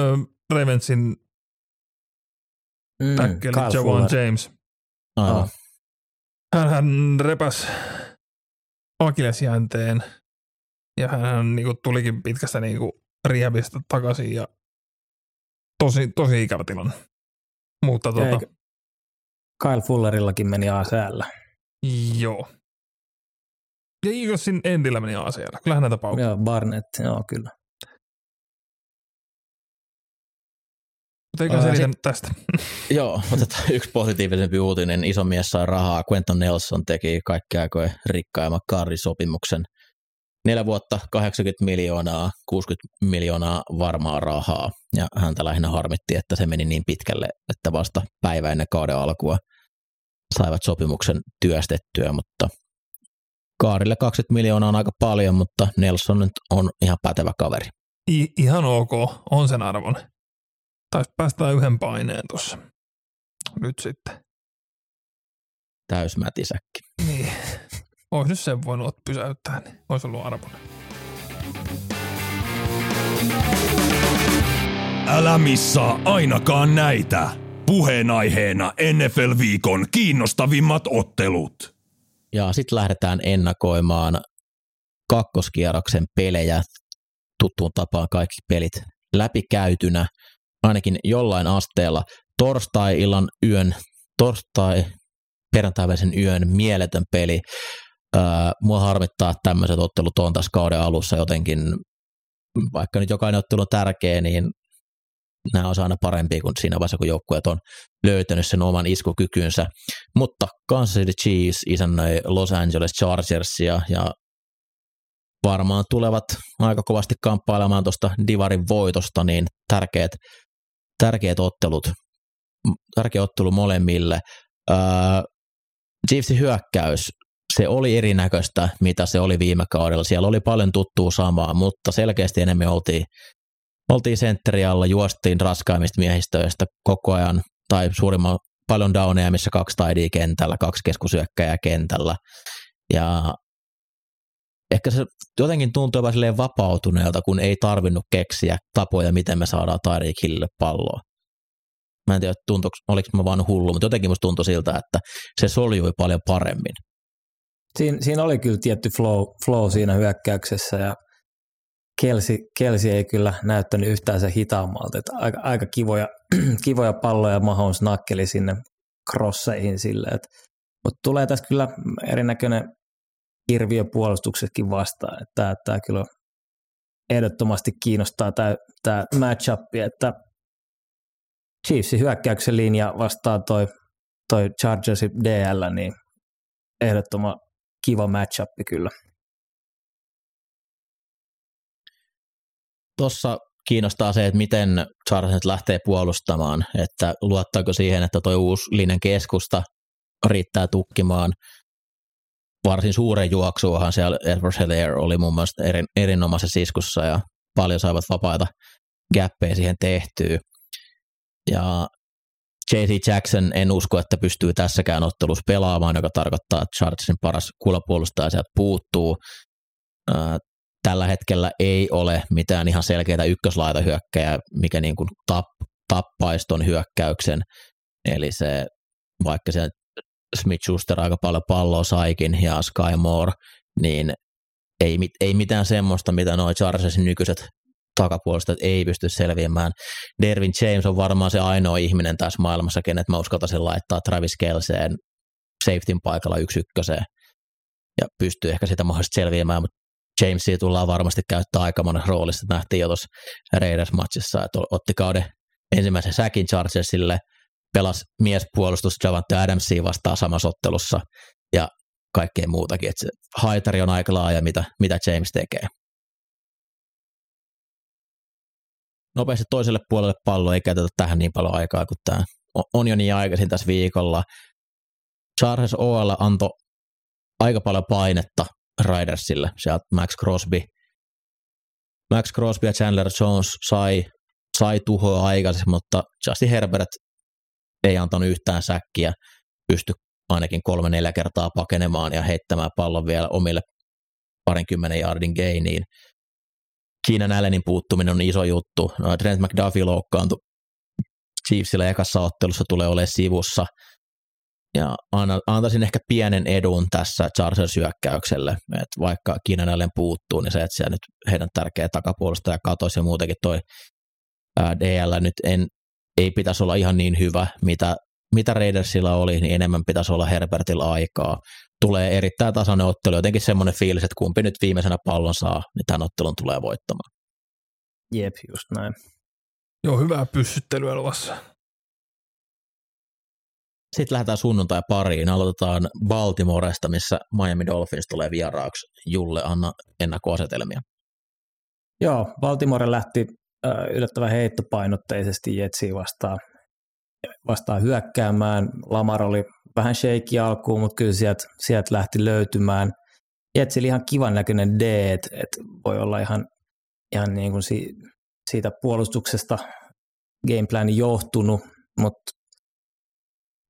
Ravensin mm, tackeli Jawan James. Oh. Hän, hän repäs akilesjänteen ja hän niin kuin, tulikin pitkästä niin kuin, takaisin ja tosi, tosi ikävä tilanne. Mutta tuota, Kyle Fullerillakin meni ACL. Joo. Ja Eaglesin Endillä meni ACL. Kyllähän näitä paukkuja. Joo, Barnett, joo kyllä. Mutta eikä selitä sit, tästä. [LAUGHS] Joo, otetaan yksi positiivisempi uutinen. Iso mies sai rahaa. Quentin Nelson teki kaikki aikojen rikkaimman sopimuksen neljä vuotta, 80 miljoonaa, 60 miljoonaa varmaa rahaa. Ja häntä lähinnä harmitti, että se meni niin pitkälle, että vasta päivä ennen kauden alkua saivat sopimuksen työstettyä, mutta Kaarille 20 miljoonaa on aika paljon, mutta Nelson nyt on ihan pätevä kaveri. I, ihan ok, on sen arvon. Taisi päästä yhden paineen tuossa. Nyt sitten. Täysmätisäkki. Niin. Olisi nyt sen voinut pysäyttää, niin olisi ollut arvoinen. Älä missaa ainakaan näitä. Puheenaiheena NFL-viikon kiinnostavimmat ottelut. Ja sitten lähdetään ennakoimaan kakkoskierroksen pelejä. Tuttuun tapaan kaikki pelit läpikäytynä, ainakin jollain asteella. Torstai-illan yön, torstai perjantai yön mieletön peli mua harmittaa, että tämmöiset ottelut on tässä kauden alussa jotenkin, vaikka nyt jokainen ottelu on tärkeä, niin nämä on aina parempia kuin siinä vaiheessa, kun joukkueet on löytänyt sen oman iskukykynsä, mutta Kansas City Chiefs isännöi Los Angeles Chargersia ja varmaan tulevat aika kovasti kamppailemaan tuosta Divarin voitosta, niin tärkeät, tärkeät ottelut, tärkeä ottelu molemmille. Äh, Chiefsin hyökkäys, se oli erinäköistä, mitä se oli viime kaudella. Siellä oli paljon tuttua samaa, mutta selkeästi enemmän oltiin, oltiin sentteri alla, juostiin raskaimmista miehistöistä koko ajan, tai suurimman paljon downeja, missä kaksi taidia kentällä, kaksi keskusyökkäjää kentällä. Ja ehkä se jotenkin tuntuu jopa silleen vapautuneelta, kun ei tarvinnut keksiä tapoja, miten me saadaan Tyreek Hillille palloa. Mä en tiedä, tuntuuko, oliko mä vaan hullu, mutta jotenkin musta tuntui siltä, että se soljui paljon paremmin. Siin, siinä oli kyllä tietty flow, flow siinä hyökkäyksessä ja Kelsi, Kelsi ei kyllä näyttänyt yhtään se hitaammalta. Että aika, aika kivoja, [CLEARS THROAT] kivoja palloja Mahomes nakkeli sinne crosseihin sille. Mutta tulee tässä kyllä erinäköinen puolustuksetkin vastaan. Että tämä, kyllä ehdottomasti kiinnostaa tämä, tämä matchup, että Chiefsin hyökkäyksen linja vastaa toi, toi Chargersin DL, niin ehdottoman kiva matchup kyllä. Tuossa kiinnostaa se, että miten Charles lähtee puolustamaan, että luottaako siihen, että tuo uusi linjan keskusta riittää tukkimaan varsin suuren juoksuahan siellä Edward Heller oli mun mielestä erin, erinomaisessa iskussa ja paljon saivat vapaita gappeja siihen tehtyä. Ja J.C. Jackson en usko, että pystyy tässäkään ottelussa pelaamaan, joka tarkoittaa, että Chargersin paras kulapuolustaja sieltä puuttuu. Tällä hetkellä ei ole mitään ihan selkeää ykköslaitahyökkäjää, mikä niin kuin tap, tappaisi ton hyökkäyksen. Eli se, vaikka se Smith Schuster aika paljon palloa saikin ja Sky Moore, niin ei, ei mitään semmoista, mitä noin Chargersin nykyiset takapuolesta ei pysty selviämään. Dervin James on varmaan se ainoa ihminen tässä maailmassa, kenet mä uskaltaisin laittaa Travis Kelseen safetyn paikalla yksi ykköseen ja pystyy ehkä sitä mahdollisesti selviämään, mutta Jamesia tullaan varmasti käyttää aika monessa roolissa. Nähtiin jo tuossa Raiders-matsissa, että otti kauden ensimmäisen säkin Chargersille, pelasi miespuolustus Javante Adamsia vastaan samassa ottelussa ja kaikkea muutakin. Että se haitari on aika laaja, mitä, mitä James tekee. nopeasti toiselle puolelle pallo, ei käytetä tähän niin paljon aikaa kuin tämä on jo niin aikaisin tässä viikolla. Charles OL antoi aika paljon painetta Ridersille, sieltä Max Crosby. Max Crosby ja Chandler Jones sai, sai tuhoa aikaisin, mutta Justin Herbert ei antanut yhtään säkkiä, pysty ainakin kolme neljä kertaa pakenemaan ja heittämään pallon vielä omille parinkymmenen yardin gainiin. Keenan Allenin puuttuminen on iso juttu. No, Trent McDuffie loukkaantui Chiefsillä ekassa ottelussa tulee olemaan sivussa. Ja antaisin ehkä pienen edun tässä Chargers hyökkäykselle, että vaikka Keenan Allen puuttuu, niin se, että siellä nyt heidän tärkeä takapuolustaja katosi ja muutenkin toi DL nyt en, ei pitäisi olla ihan niin hyvä, mitä, mitä Raidersilla oli, niin enemmän pitäisi olla Herbertilla aikaa tulee erittäin tasainen ottelu, jotenkin semmoinen fiilis, että kumpi nyt viimeisenä pallon saa, niin tämän ottelun tulee voittamaan. Jep, just näin. Joo, hyvää pyssyttelyä luvassa. Sitten lähdetään sunnuntai pariin. Aloitetaan Baltimoresta, missä Miami Dolphins tulee vieraaksi. Julle, anna ennakkoasetelmia. Joo, Baltimore lähti yllättävän heittopainotteisesti Jetsiä vastaan, vastaan hyökkäämään. Lamar oli vähän shaky alkuun, mutta kyllä sieltä, sieltä lähti löytymään. Jetsillä ihan kivan näköinen D, että et voi olla ihan, ihan niin kuin si, siitä puolustuksesta gameplanin johtunut, mutta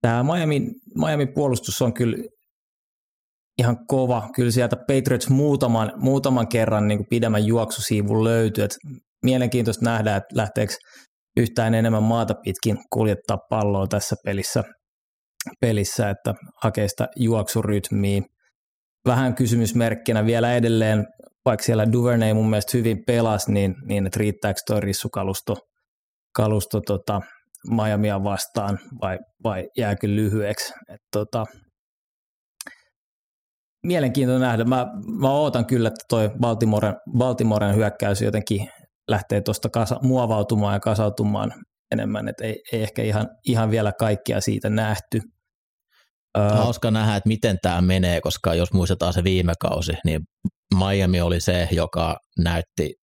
tämä Miami, Miami puolustus on kyllä ihan kova. Kyllä sieltä Patriots muutaman, muutaman kerran niin pidemmän juoksusiivun löytyy. Et mielenkiintoista nähdä, että lähteekö yhtään enemmän maata pitkin kuljettaa palloa tässä pelissä pelissä, että hakee sitä juoksurytmiä. Vähän kysymysmerkkinä vielä edelleen, vaikka siellä Duvernay mun mielestä hyvin pelasi, niin, niin että riittääkö tuo rissukalusto kalusto, tota, Miamia vastaan vai, vai jääkö lyhyeksi. Et, tota, mielenkiintoinen nähdä. Mä, mä ootan kyllä, että toi Baltimoren, Baltimoren hyökkäys jotenkin lähtee tuosta muovautumaan ja kasautumaan enemmän, että ei, ei ehkä ihan, ihan vielä kaikkea siitä nähty. Hauska nähdä, että miten tämä menee, koska jos muistetaan se viime kausi, niin Miami oli se, joka näytti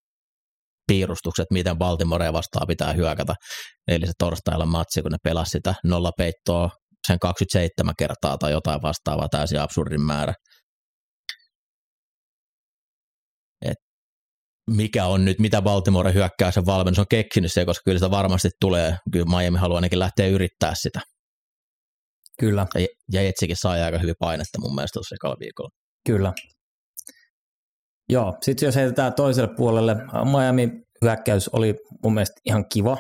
piirustukset, miten Baltimorea vastaan pitää hyökätä. Eli se torstailla matsi, kun ne pelasi sitä nollapeittoa sen 27 kertaa tai jotain vastaavaa, täysin absurdin määrä. Et mikä on nyt, mitä Baltimore hyökkää sen valmennus on keksinyt se, koska kyllä sitä varmasti tulee. Kyllä Miami haluaa ainakin lähteä yrittää sitä. Kyllä. Ja, ja Jetsikin sai aika hyvin painetta mun mielestä tuossa ekalla viikolla. Kyllä. Joo, sitten jos heitetään toiselle puolelle, Miami hyökkäys oli mun mielestä ihan kiva.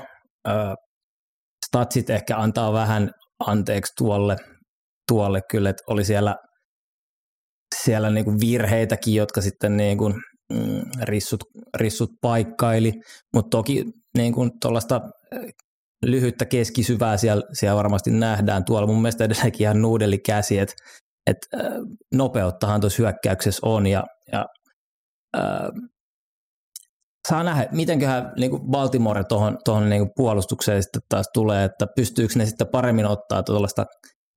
Statsit ehkä antaa vähän anteeksi tuolle, tuolle kyllä, että oli siellä, siellä niinku virheitäkin, jotka sitten niinku, mm, rissut, rissut paikkaili, mutta toki niinku tuollaista lyhyttä keskisyvää siellä, siellä varmasti nähdään tuolla. Mun mielestä edelleenkin ihan nuudeli käsi, että et, nopeuttahan tuossa hyökkäyksessä on. Ja, ja saa nähdä, mitenköhän niin kuin Baltimore tuohon, tuohon niin kuin puolustukseen sitten taas tulee, että pystyykö ne sitten paremmin ottaa tuollaista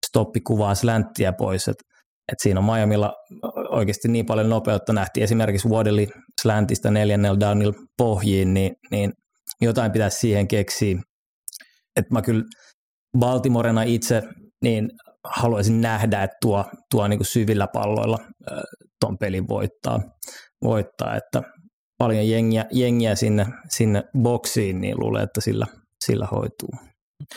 stoppikuvaa slänttiä pois, että et siinä on Miamilla oikeasti niin paljon nopeutta nähtiin esimerkiksi Waddeli slantista neljännellä downilla pohjiin, niin, niin jotain pitäisi siihen keksiä. Että mä kyllä Baltimorena itse niin haluaisin nähdä, että tuo, tuo niin kuin syvillä palloilla ton pelin voittaa, voittaa, että paljon jengiä, jengiä sinne, sinne boksiin, niin luulen, että sillä, sillä hoituu.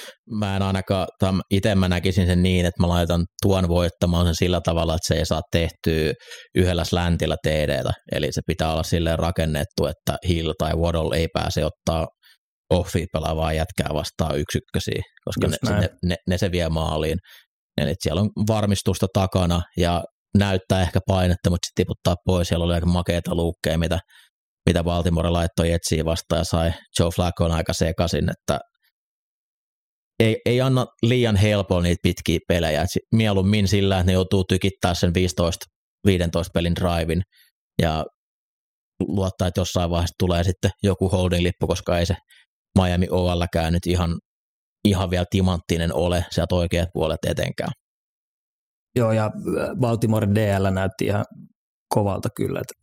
[LAUGHS] Mä en ainakaan, itse mä näkisin sen niin, että mä laitan tuon voittamaan sen sillä tavalla, että se ei saa tehtyä yhdellä släntillä TDtä, eli se pitää olla silleen rakennettu, että Hill tai Waddle ei pääse ottaa offi pelaavaa jätkää vastaan yksikkösiä, koska ne, ne, ne, ne, se vie maaliin. Eli siellä on varmistusta takana ja näyttää ehkä painetta, mutta sitten tiputtaa pois. Siellä oli aika makeita luukkeja, mitä mitä Baltimore laittoi etsiä vastaan ja sai Joe Flacon aika sekaisin, että ei, ei anna liian helpolla niitä pitkiä pelejä. Et mieluummin sillä, että ne joutuu tykittää sen 15-15 pelin drivein ja luottaa, että jossain vaiheessa tulee sitten joku holding-lippu, koska ei se Miami OLläkään nyt ihan, ihan vielä timanttinen ole sieltä oikeat puolet etenkään. Joo, ja Baltimore DL näytti ihan kovalta kyllä, että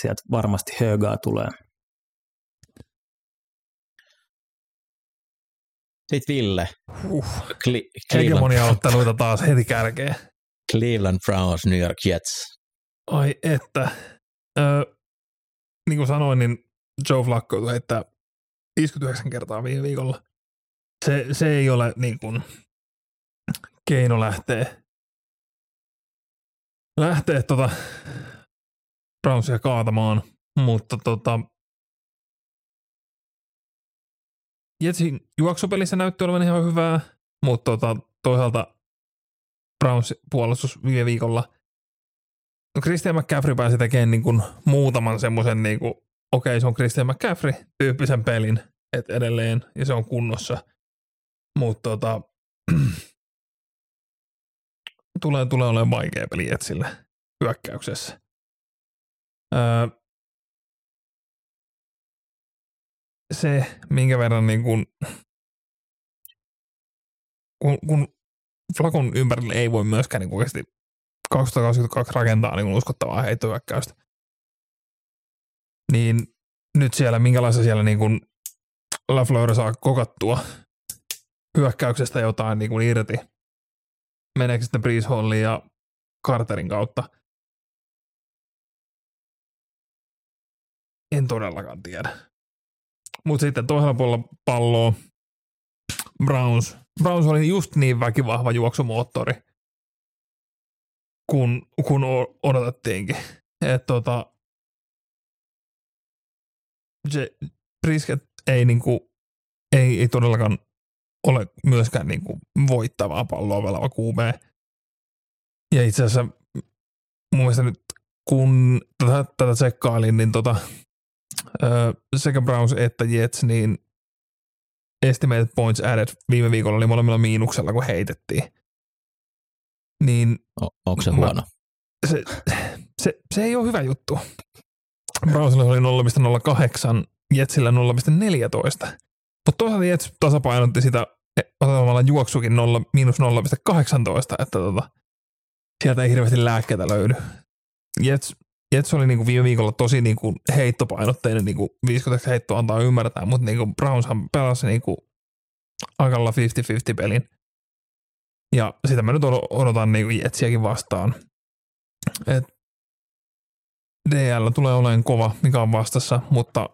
sieltä varmasti högaa tulee. Sitten Ville. Uh, Cle- Hegemonia-otteluita taas heti kärkeen. Cleveland Browns, New York Jets. Ai että. Ö, niin kuin sanoin, niin Joe Flacco heittää 59 kertaa viime viikolla. Se, se ei ole niin kuin keino lähteä, lähteä tota Brownsia kaatamaan, mutta tota, Jetsin juoksupelissä näytti olevan ihan hyvää, mutta tota, toisaalta Browns puolustus viime viikolla. No Christian McCaffrey pääsi tekemään niin kuin muutaman semmoisen, niin okei okay, se on Christian McCaffrey tyyppisen pelin, että edelleen, ja se on kunnossa. Mutta tota, [CLEARS THROAT] tulee, tulee olemaan vaikea peli Jetsille hyökkäyksessä. Öö, se, minkä verran niin kun, kun, kun Flakon ympärille ei voi myöskään niin oikeasti 2022 rakentaa niin uskottavaa heittohyökkäystä, niin nyt siellä, minkälaista siellä niin kuin LaFleur saa kokattua hyökkäyksestä jotain niin kuin irti. Meneekö sitten Breeze Hallin ja Carterin kautta? En todellakaan tiedä. Mutta sitten toisella puolella palloa Browns. Browns oli just niin väkivahva juoksumoottori, kun, kun odotettiinkin. Että tota, se Brisket ei, niinku, ei, ei todellakaan ole myöskään niinku voittavaa palloa pelaava QB. Ja itse asiassa mun mielestä nyt kun tätä, tätä tsekkailin, niin tota, sekä Browns että Jets, niin estimated points added viime viikolla oli molemmilla miinuksella, kun heitettiin. Niin o, onko se mä, huono? Se, se, se, ei ole hyvä juttu. Brownsilla oli 0,08, Jetsillä 0,14. Mutta toisaalta Jets tasapainotti sitä ottamalla juoksukin 0, miinus 0,18, että tota, sieltä ei hirveästi lääkkeitä löydy. Jets, Jets oli niinku viime viikolla tosi niinku heittopainotteinen, niinku 50 heitto antaa ymmärtää, mutta niinku Brownshan pelasi niinku aikalla 50-50 pelin. Ja sitä mä nyt odotan niinku Jetsiäkin vastaan. Et DL tulee olemaan kova, mikä on vastassa, mutta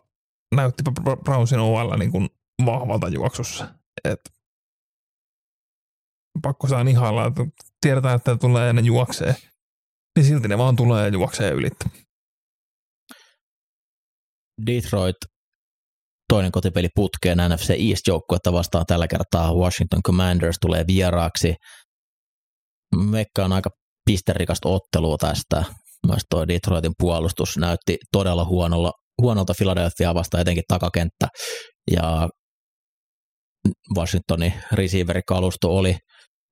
näyttipä Brownsin OL niin kuin vahvalta juoksussa. Et pakko saa ihailla, että tiedetään, että tulee ennen juoksee, niin silti ne vaan tulee ja juoksee. Detroit toinen kotipeli putkeen NFC East joukkuetta vastaan tällä kertaa Washington Commanders tulee vieraaksi. Mekka on aika pisterikasta ottelua tästä. Myös tuo Detroitin puolustus näytti todella huonolla, huonolta Philadelphia vastaan, etenkin takakenttä. Ja Washingtonin receiverikalusto oli,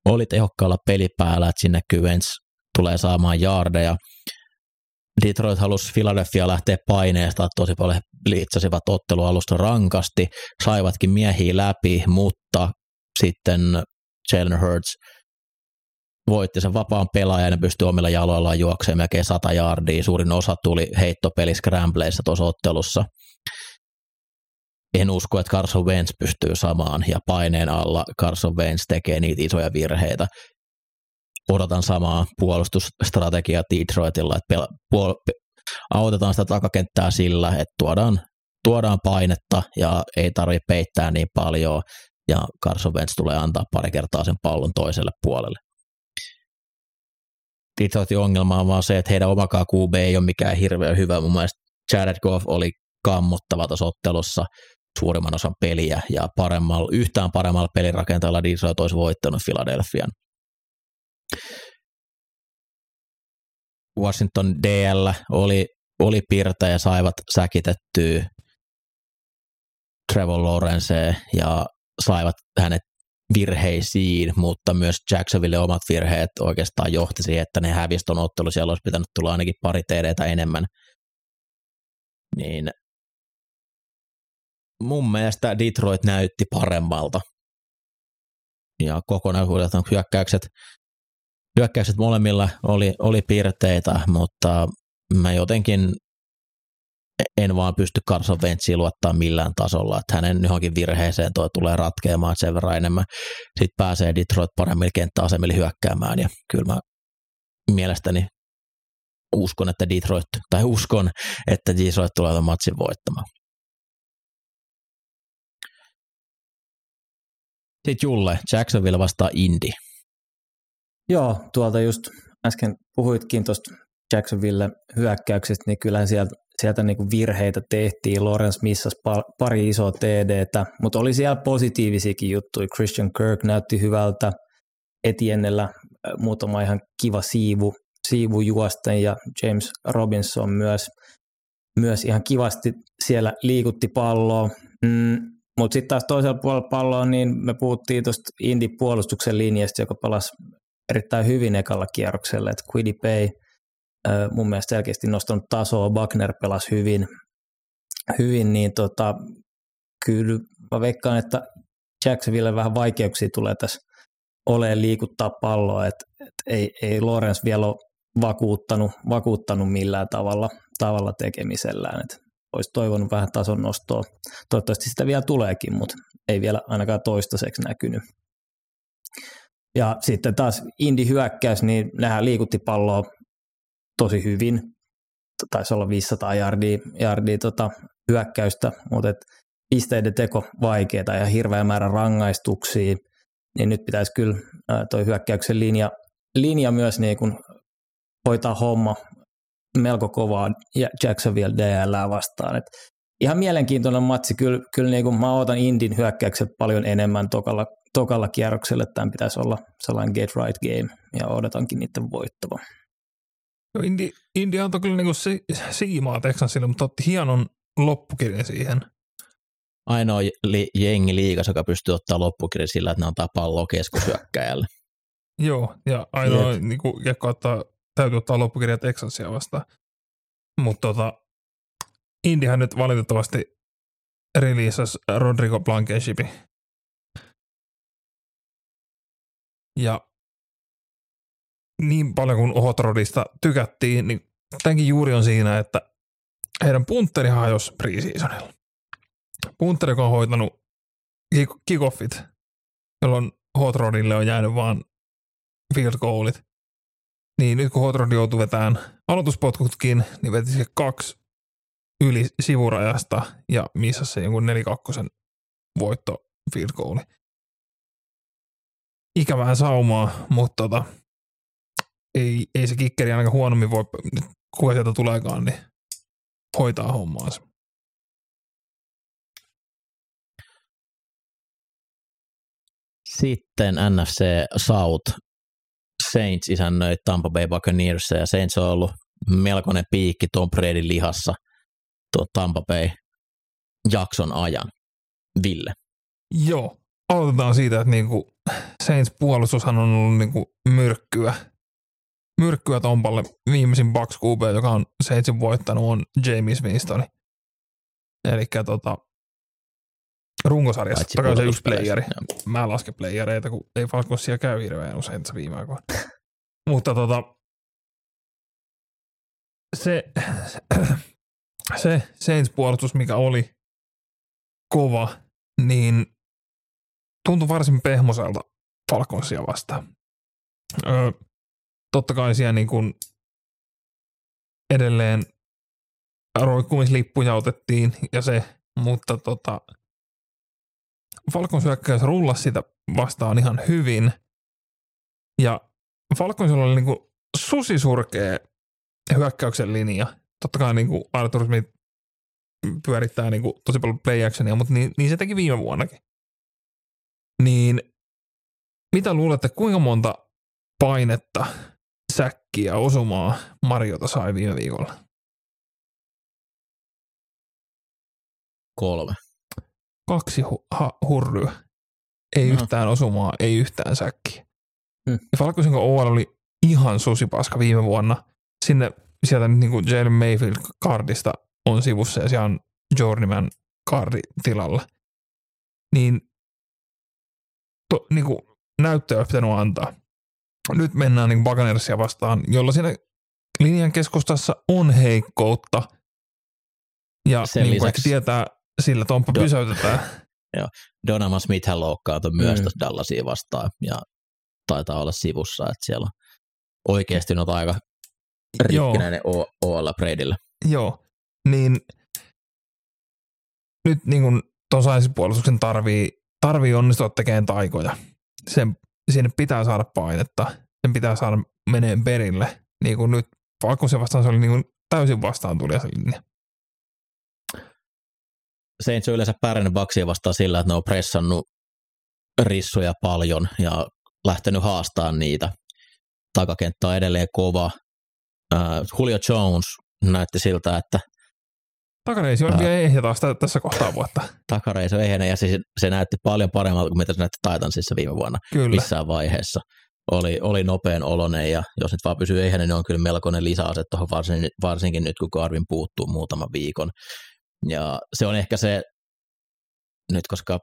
oli tehokkaalla pelipäällä, että sinne Kyvens tulee saamaan jaardeja. Detroit halusi Philadelphia lähteä paineesta, tosi paljon liitsasivat ottelualusta rankasti, saivatkin miehiä läpi, mutta sitten Jalen Hurts voitti sen vapaan pelaajan ja pystyi omilla jaloillaan juoksemaan melkein 100 jardia. Suurin osa tuli heittopeli scrambleissa tuossa ottelussa. En usko, että Carson Wentz pystyy samaan ja paineen alla Carson Wentz tekee niitä isoja virheitä. Odotan samaa puolustusstrategiaa Detroitilla, että pel- puol- autetaan sitä takakenttää sillä, että tuodaan, tuodaan painetta ja ei tarvitse peittää niin paljon ja Carson Wentz tulee antaa pari kertaa sen pallon toiselle puolelle. Detroitin ongelma on vaan se, että heidän omakaan QB ei ole mikään hirveän hyvä. Mun mielestä Jared Goff oli kammottava tuossa ottelussa suurimman osan peliä ja paremmalla, yhtään paremmalla pelirakenteella Detroit olisi voittanut Philadelphian. Washington DL oli, oli pirta ja saivat säkitettyä Trevor Lawrence ja saivat hänet virheisiin, mutta myös Jacksonville omat virheet oikeastaan johti siihen, että ne hävisi ton ottelu, siellä olisi pitänyt tulla ainakin pari td enemmän. Niin mun mielestä Detroit näytti paremmalta. Ja kokonaisuudeltaan hyökkäykset, hyökkäykset molemmilla oli, oli piirteitä, mutta mä jotenkin en vaan pysty Carson Wentzia luottaa millään tasolla, että hänen johonkin virheeseen toi tulee ratkeamaan sen verran enemmän. Sitten pääsee Detroit paremmilla kenttäasemilla hyökkäämään ja kyllä mä mielestäni uskon, että Detroit, tai uskon, että Detroit tulee tämän matsin voittamaan. Sitten Julle, Jacksonville vastaa Indy. Joo, tuolta just äsken puhuitkin tuosta Jacksonville hyökkäyksestä, niin kyllä sieltä, sieltä niin kuin virheitä tehtiin. Lawrence missasi pari isoa TDtä, mutta oli siellä positiivisiakin juttuja. Christian Kirk näytti hyvältä. Etiennellä muutama ihan kiva siivu, siivu juosten ja James Robinson myös, myös ihan kivasti siellä liikutti palloa. Mm, mutta sitten taas toisella puolella palloa, niin me puhuttiin tuosta Indy-puolustuksen linjasta, joka palasi erittäin hyvin ekalla kierroksella, että Quiddy Pay mun mielestä selkeästi nostanut tasoa, Buckner pelasi hyvin, hyvin niin tota, kyllä mä veikkaan, että Jacksonville vähän vaikeuksia tulee tässä olemaan liikuttaa palloa, että et ei, ei Lorenz vielä ole vakuuttanut, vakuuttanut millään tavalla, tavalla tekemisellään, että olisi toivonut vähän tason nostoa. Toivottavasti sitä vielä tuleekin, mutta ei vielä ainakaan toistaiseksi näkynyt. Ja sitten taas Indi hyökkäys, niin nehän liikutti palloa tosi hyvin. Taisi olla 500 jardia, jardia tota, hyökkäystä, mutta et pisteiden teko vaikeaa ja hirveä määrä rangaistuksia, niin nyt pitäisi kyllä tuo hyökkäyksen linja, linja myös niin kun hoitaa homma melko kovaa Jacksonville DL vastaan. Et ihan mielenkiintoinen matsi. Kyllä, kyllä niin kuin mä odotan Indin hyökkäykset paljon enemmän tokalla, tokalla kierroksella. Tämän pitäisi olla sellainen get right game ja odotankin niiden voittava. No Indi, Indi antoi kyllä niin si, siimaa Texansille, mutta otti hienon loppukirjan siihen. Ainoa li, jengi liikas, joka pystyy ottaa loppukirjan sillä, että ne antaa palloa keskushyökkäjälle. [LAUGHS] Joo, ja ainoa niin kuin, joka ottaa täytyy ottaa loppukirja Texansia vastaan. Mutta tota, Indihän nyt valitettavasti releasas Rodrigo Blankenshipin. Ja niin paljon kuin Hot Rodista tykättiin, niin tämänkin juuri on siinä, että heidän punteri hajosi preseasonilla. Punteri, joka on hoitanut kickoffit, jolloin Hot Rodille on jäänyt vaan field goalit. Niin nyt kun Hot Rod joutui vetämään aloituspotkutkin, niin veti se kaksi yli sivurajasta ja missä se jonkun 4-2 voitto field goali. Ikävää saumaa, mutta tota, ei, ei se kikkeri ainakaan huonommin voi, kuka sieltä tuleekaan, niin hoitaa hommaansa. Sitten NFC South Saints isännöi Tampa Bay Buccaneers ja Saints on ollut melkoinen piikki Tom Bradyn lihassa tuo Tampa Bay jakson ajan. Ville. Joo, aloitetaan siitä, että niinku Saints puolustushan on ollut niinku myrkkyä. Myrkkyä Tompalle viimeisin Bucks QB, joka on Saintsin voittanut, on James Winston. Eli tota, runkosarjassa. Takaisin se yksi playeri. Mä lasken playereita, kun ei Falconsia käy hirveän usein tässä viime aikoina. [LAUGHS] Mutta tota, se, se Saints-puolustus, mikä oli kova, niin tuntui varsin pehmoselta Falconsia vastaan. Öö, totta kai siellä niin kuin edelleen roikkumislippuja otettiin ja se, mutta tota, Falcons hyökkäys rullasi sitä vastaan ihan hyvin. Ja Falconsilla oli niinku susisurkea hyökkäyksen linja. Totta kai niinku Arthur Smith pyörittää niinku tosi paljon play actionia, mutta niin, niin se teki viime vuonnakin. Niin mitä luulette, kuinka monta painetta, säkkiä, osumaa Mariota sai viime viikolla? Kolme kaksi hu- ha- hurryä. Ei no. yhtään osumaa, ei yhtään säkkiä. Hmm. Falcosin OL oli ihan susipaska viime vuonna. Sinne sieltä nyt niin Jalen Mayfield kardista on sivussa ja siellä on Journeyman kardi tilalla. Niin, to, niin kuin näyttöä olisi pitänyt antaa. Nyt mennään niin Buccaneersia vastaan, jolla siinä linjan keskustassa on heikkoutta. Ja Sen niin kuin tietää, sillä Tomppa Do- pysäytetään. [LAUGHS] Joo. Donama Smith loukkaantui mm. myös tuossa Dallasia vastaan ja taitaa olla sivussa, että siellä on oikeasti noita aika rikkinäinen OL Bradylle. Joo, niin nyt niin kuin tuon puolustuksen tarvii, tarvii onnistua tekemään taikoja. Sen, sinne pitää saada painetta, sen pitää saada meneen perille. Niin kuin nyt Falkosen vastaan se oli niin kuin täysin vastaan tuli se linja. Saints on yleensä pärjännyt Baksia vastaan sillä, että ne on pressannut rissuja paljon ja lähtenyt haastamaan niitä. Takakenttä on edelleen kova. Uh, Julio Jones näytti siltä, että Takareisi on vielä ehjä taas tässä kohtaa vuotta. Takareisi on ehjänä ja siis se näytti paljon paremmalta kuin mitä se näytti Titansissa viime vuonna kyllä. missään vaiheessa. Oli, oli nopean olonen ja jos nyt vaan pysyy ehjänä, niin on kyllä melkoinen lisäase tuohon varsinkin, varsinkin nyt, kun Garvin puuttuu muutaman viikon. Ja se on ehkä se, nyt koska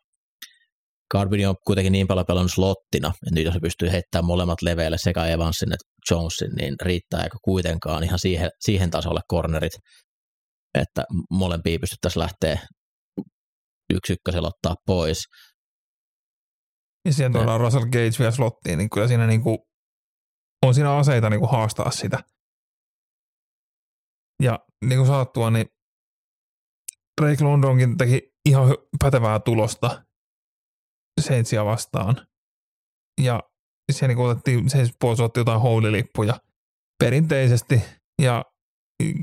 Garbini on kuitenkin niin paljon pelannut slottina, että nyt jos se pystyy heittämään molemmat leveille sekä Evansin että Jonesin, niin riittääkö kuitenkaan ihan siihen, siihen tasolle cornerit, että molempia pystyttäisiin lähteä yksi ykkösellä ottaa pois. Ja siihen tuodaan Russell Gage vielä slottiin, niin kyllä siinä niin kuin, on siinä aseita niin kuin haastaa sitä. Ja niin kuin sanottua, niin Drake Londonkin teki ihan pätevää tulosta Saintsia vastaan. Ja siellä niin otettiin, Saints puolesta otti jotain houlilippuja perinteisesti. Ja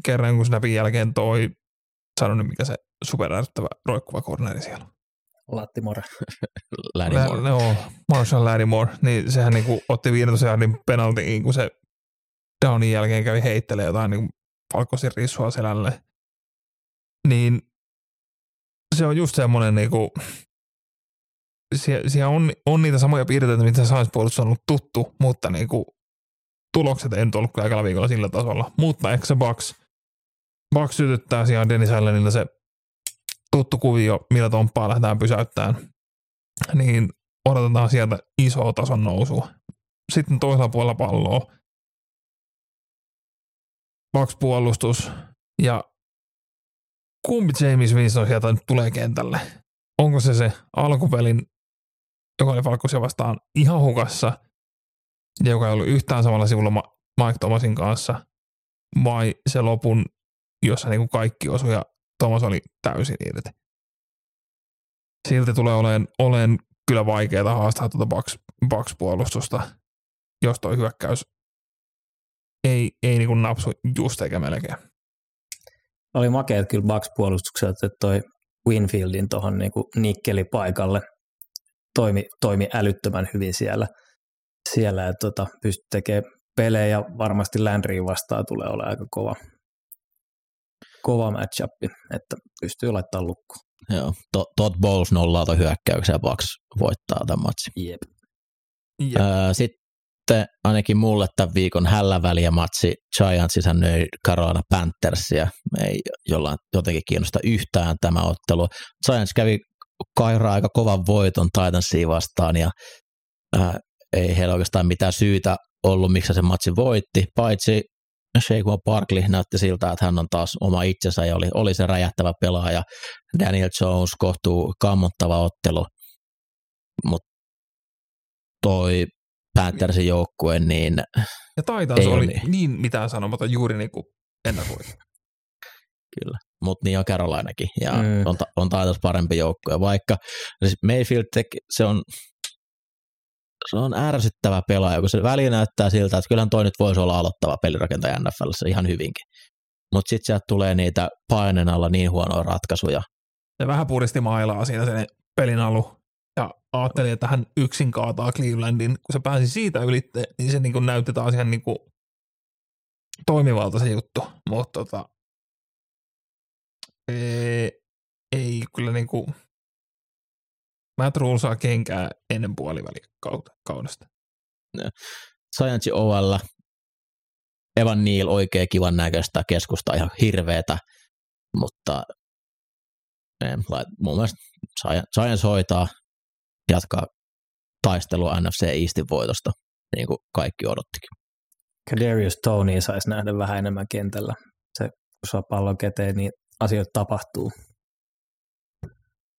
kerran kun snapin jälkeen toi, sanon mikä se superärsyttävä roikkuva corneri siellä on. Lattimore. Laddimore. [LAUGHS] Lä, joo, Marshall Laddimore. Niin sehän niin kuin otti 15 jardin penaltiin, kun se downin jälkeen kävi heittelee jotain niin valkoisin rissua selälle. Niin se on just semmoinen niinku, siellä, siellä on, on, niitä samoja piirteitä, mitä Sainz-puolustus on ollut tuttu, mutta niinku, tulokset ei nyt ollut kaikilla viikolla sillä tasolla. Mutta ehkä se Bucks, Bucks sytyttää siellä Dennis Allenilla se tuttu kuvio, millä Tomppaa lähdetään pysäyttämään, niin odotetaan sieltä isoa tason nousua. Sitten toisella puolella palloa Bucks puolustus ja kumpi James Winston sieltä nyt tulee kentälle? Onko se se alkupelin, joka oli Falkosia vastaan ihan hukassa joka ei ollut yhtään samalla sivulla Mike Thomasin kanssa, vai se lopun, jossa niin kuin kaikki osui ja Thomas oli täysin irti? Silti tulee olemaan, olemaan kyllä vaikeaa haastaa tuota Bucks, Bucks-puolustusta, jos toi hyökkäys ei, ei niin kuin napsu just eikä melkein. Oli makeet kyllä Bucks-puolustukselta, että toi Winfieldin tuohon niin nikkelipaikalle toimi, toimi älyttömän hyvin siellä, siellä että tota, pystyi tekemään pelejä varmasti Landryin vastaan tulee olemaan aika kova, kova matchup, että pystyy laittamaan lukkoon. Joo, Todd Bowles nollaa tuon hyökkäyksen ja Bucks voittaa tämän matsin. Jep. Jep. Öö, sitten ainakin mulle tämän viikon hälläväliä matsi Giants isännöi Carolina Panthersia. Ei jollain jotenkin kiinnosta yhtään tämä ottelu. Giants kävi kairaa aika kovan voiton Titansia vastaan ja ää, ei heillä oikeastaan mitään syytä ollut, miksi se matsi voitti, paitsi Shaquan Barkley näytti siltä, että hän on taas oma itsensä ja oli, oli se räjähtävä pelaaja. Daniel Jones kohtuu kammottava ottelu, mutta toi Panthersin joukkue, niin Ja Titans oli niin. niin mitään sanomatta juuri niin kuin ennakoitu. [LAUGHS] Kyllä, mutta niin on Carolinakin, ja mm. on, on Titans parempi joukkue, vaikka siis Mayfield teki, se on se on ärsyttävä pelaaja, kun se väli näyttää siltä, että kyllähän toi nyt voisi olla aloittava pelirakentaja NFLssä ihan hyvinkin. Mutta sitten sieltä tulee niitä painen alla niin huonoja ratkaisuja. Se vähän puristi mailaa siinä sen pelin alu ja ajattelin, että hän yksin kaataa Clevelandin. Kun se pääsi siitä ylitte, niin se niin näytti taas ihan niin toimivalta se juttu. Mutta tota, ei, ei kyllä niin Matt Rule saa kenkää ennen puolivälikaudesta. Science OL, Evan Neal oikein kivan näköistä, keskusta ihan hirveetä, mutta mun mielestä Science hoitaa, jatkaa taistelua NFC Eastin voitosta, niin kuin kaikki odottikin. Kadarius Tony saisi nähdä vähän enemmän kentällä. Se, kun saa pallon käteen, niin asioita tapahtuu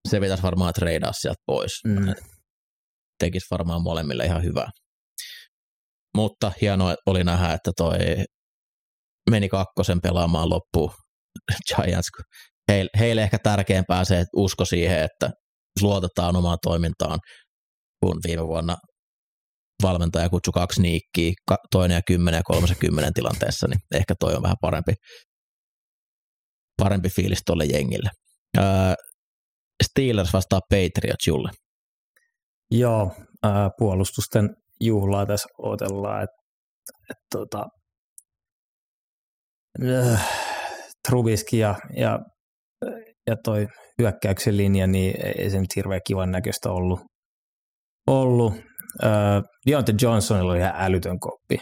se pitäisi varmaan treidaa sieltä pois. Mm. Tekisi varmaan molemmille ihan hyvää. Mutta hienoa oli nähdä, että toi meni kakkosen pelaamaan loppuun [LAUGHS] Giants. Heille, heille ehkä tärkeämpää se, että usko siihen, että luotetaan omaan toimintaan, kun viime vuonna valmentaja kutsui kaksi niikkiä, toinen ja kymmenen ja kolmas ja kymmenen tilanteessa, niin ehkä toi on vähän parempi, parempi fiilis tuolle jengille. Steelers vastaa Patriots Julle. Joo, ää, puolustusten juhlaa tässä odotellaan, että et, tota, äh, Trubiski ja, ja, ja toi hyökkäyksen linja, niin ei se nyt hirveän kivan näköistä ollut. ollut. Äh, Deontay Johnsonilla oli ihan älytön koppi.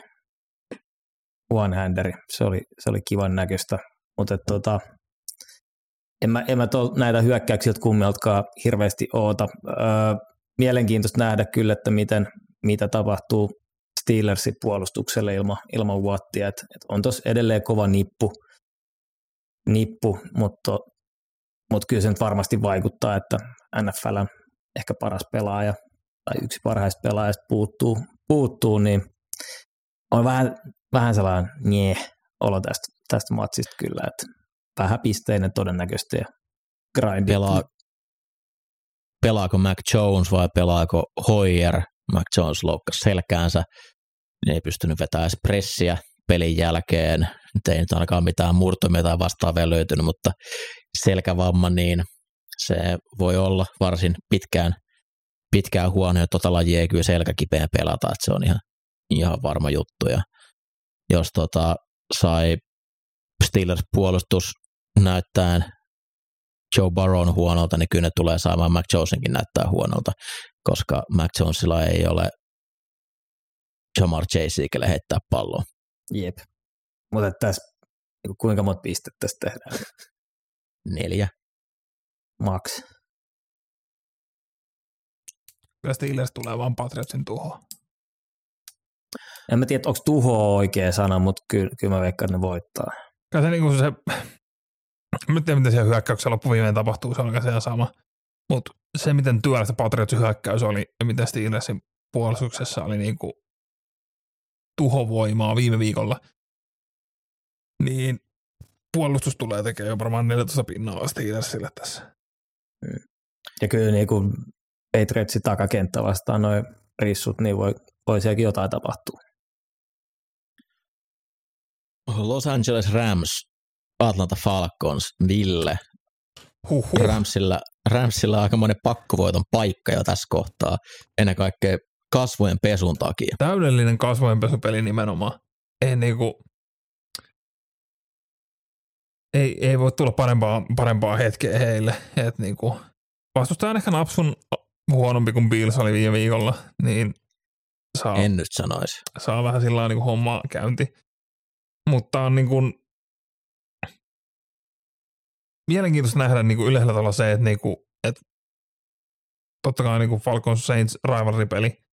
One-handeri, se oli, se oli kivan näköistä, mutta tota, en mä, en mä tol, näitä hyökkäyksiltä kummeltakaan hirveästi oota. Öö, mielenkiintoista nähdä kyllä, että miten, mitä tapahtuu Steelersin puolustukselle ilman, ilman Wattia. Et, et on tuossa edelleen kova nippu, nippu mutta, mutta kyllä se nyt varmasti vaikuttaa, että NFL ehkä paras pelaaja tai yksi parhaista pelaajista puuttuu, puuttuu niin on vähän, vähän sellainen nie olo tästä, tästä matsista kyllä, että vähäpisteinen todennäköisesti ja grindi. Pelaa, pelaako Mac Jones vai pelaako Hoyer? Mac Jones loukkasi selkäänsä, ne ei pystynyt vetämään pressiä pelin jälkeen. Nyt ei nyt ainakaan mitään murtumia tai vastaavia löytynyt, mutta selkävamma, niin se voi olla varsin pitkään, pitkään huono, ja tota lajia ei kyllä selkäkipeä pelata, että se on ihan, ihan varma juttu. Ja jos tota, sai Steelers puolustus näyttää Joe Barron huonolta, niin kyllä ne tulee saamaan Mac Jonesinkin näyttää huonolta, koska Mac Jonesilla ei ole Jamar Chase, kelle heittää palloa. Jep. Mutta tässä, niinku kuinka monta pistettä tässä tehdään? Neljä. Max. Kyllä Steelers tulee vaan Patriotsin tuhoon. En mä tiedä, onko tuho oikea sana, mutta kyllä, kyllä mä veikkaan, että ne voittaa. Kyllä se, niinku se tiedä, miten siellä hyökkäyksessä loppuviimeen tapahtuu, se on ihan sama. Mutta se, miten työlästä Patriotsin hyökkäys oli ja miten Steelersin puolustuksessa oli niinku tuhovoimaa viime viikolla, niin puolustus tulee tekemään jo varmaan 14 pinnaa Steelersille tässä. Ja kyllä niin kuin Patriotsin takakenttä vastaan noin rissut, niin voi, voi sielläkin jotain tapahtua. Los Angeles Rams, Atlanta Falcons, Ville. Huhhuh. Ramsilla, Ramsilla on aikamoinen pakkovoiton paikka jo tässä kohtaa, ennen kaikkea kasvojen pesun takia. Täydellinen kasvojenpesupeli nimenomaan. Ei niinku, ei, ei voi tulla parempaa, parempaa hetkeä heille. Et niinku, vastustaja on ehkä napsun huonompi kuin Bills oli viime viikolla, niin saa, En nyt sanoisi. saa vähän sillä niin hommaa käynti. Mutta on niin kuin, mielenkiintoista nähdä niin kuin yleisellä tavalla se, että, niin kuin, että totta kai niin kuin Falcons Saints rivalry-peli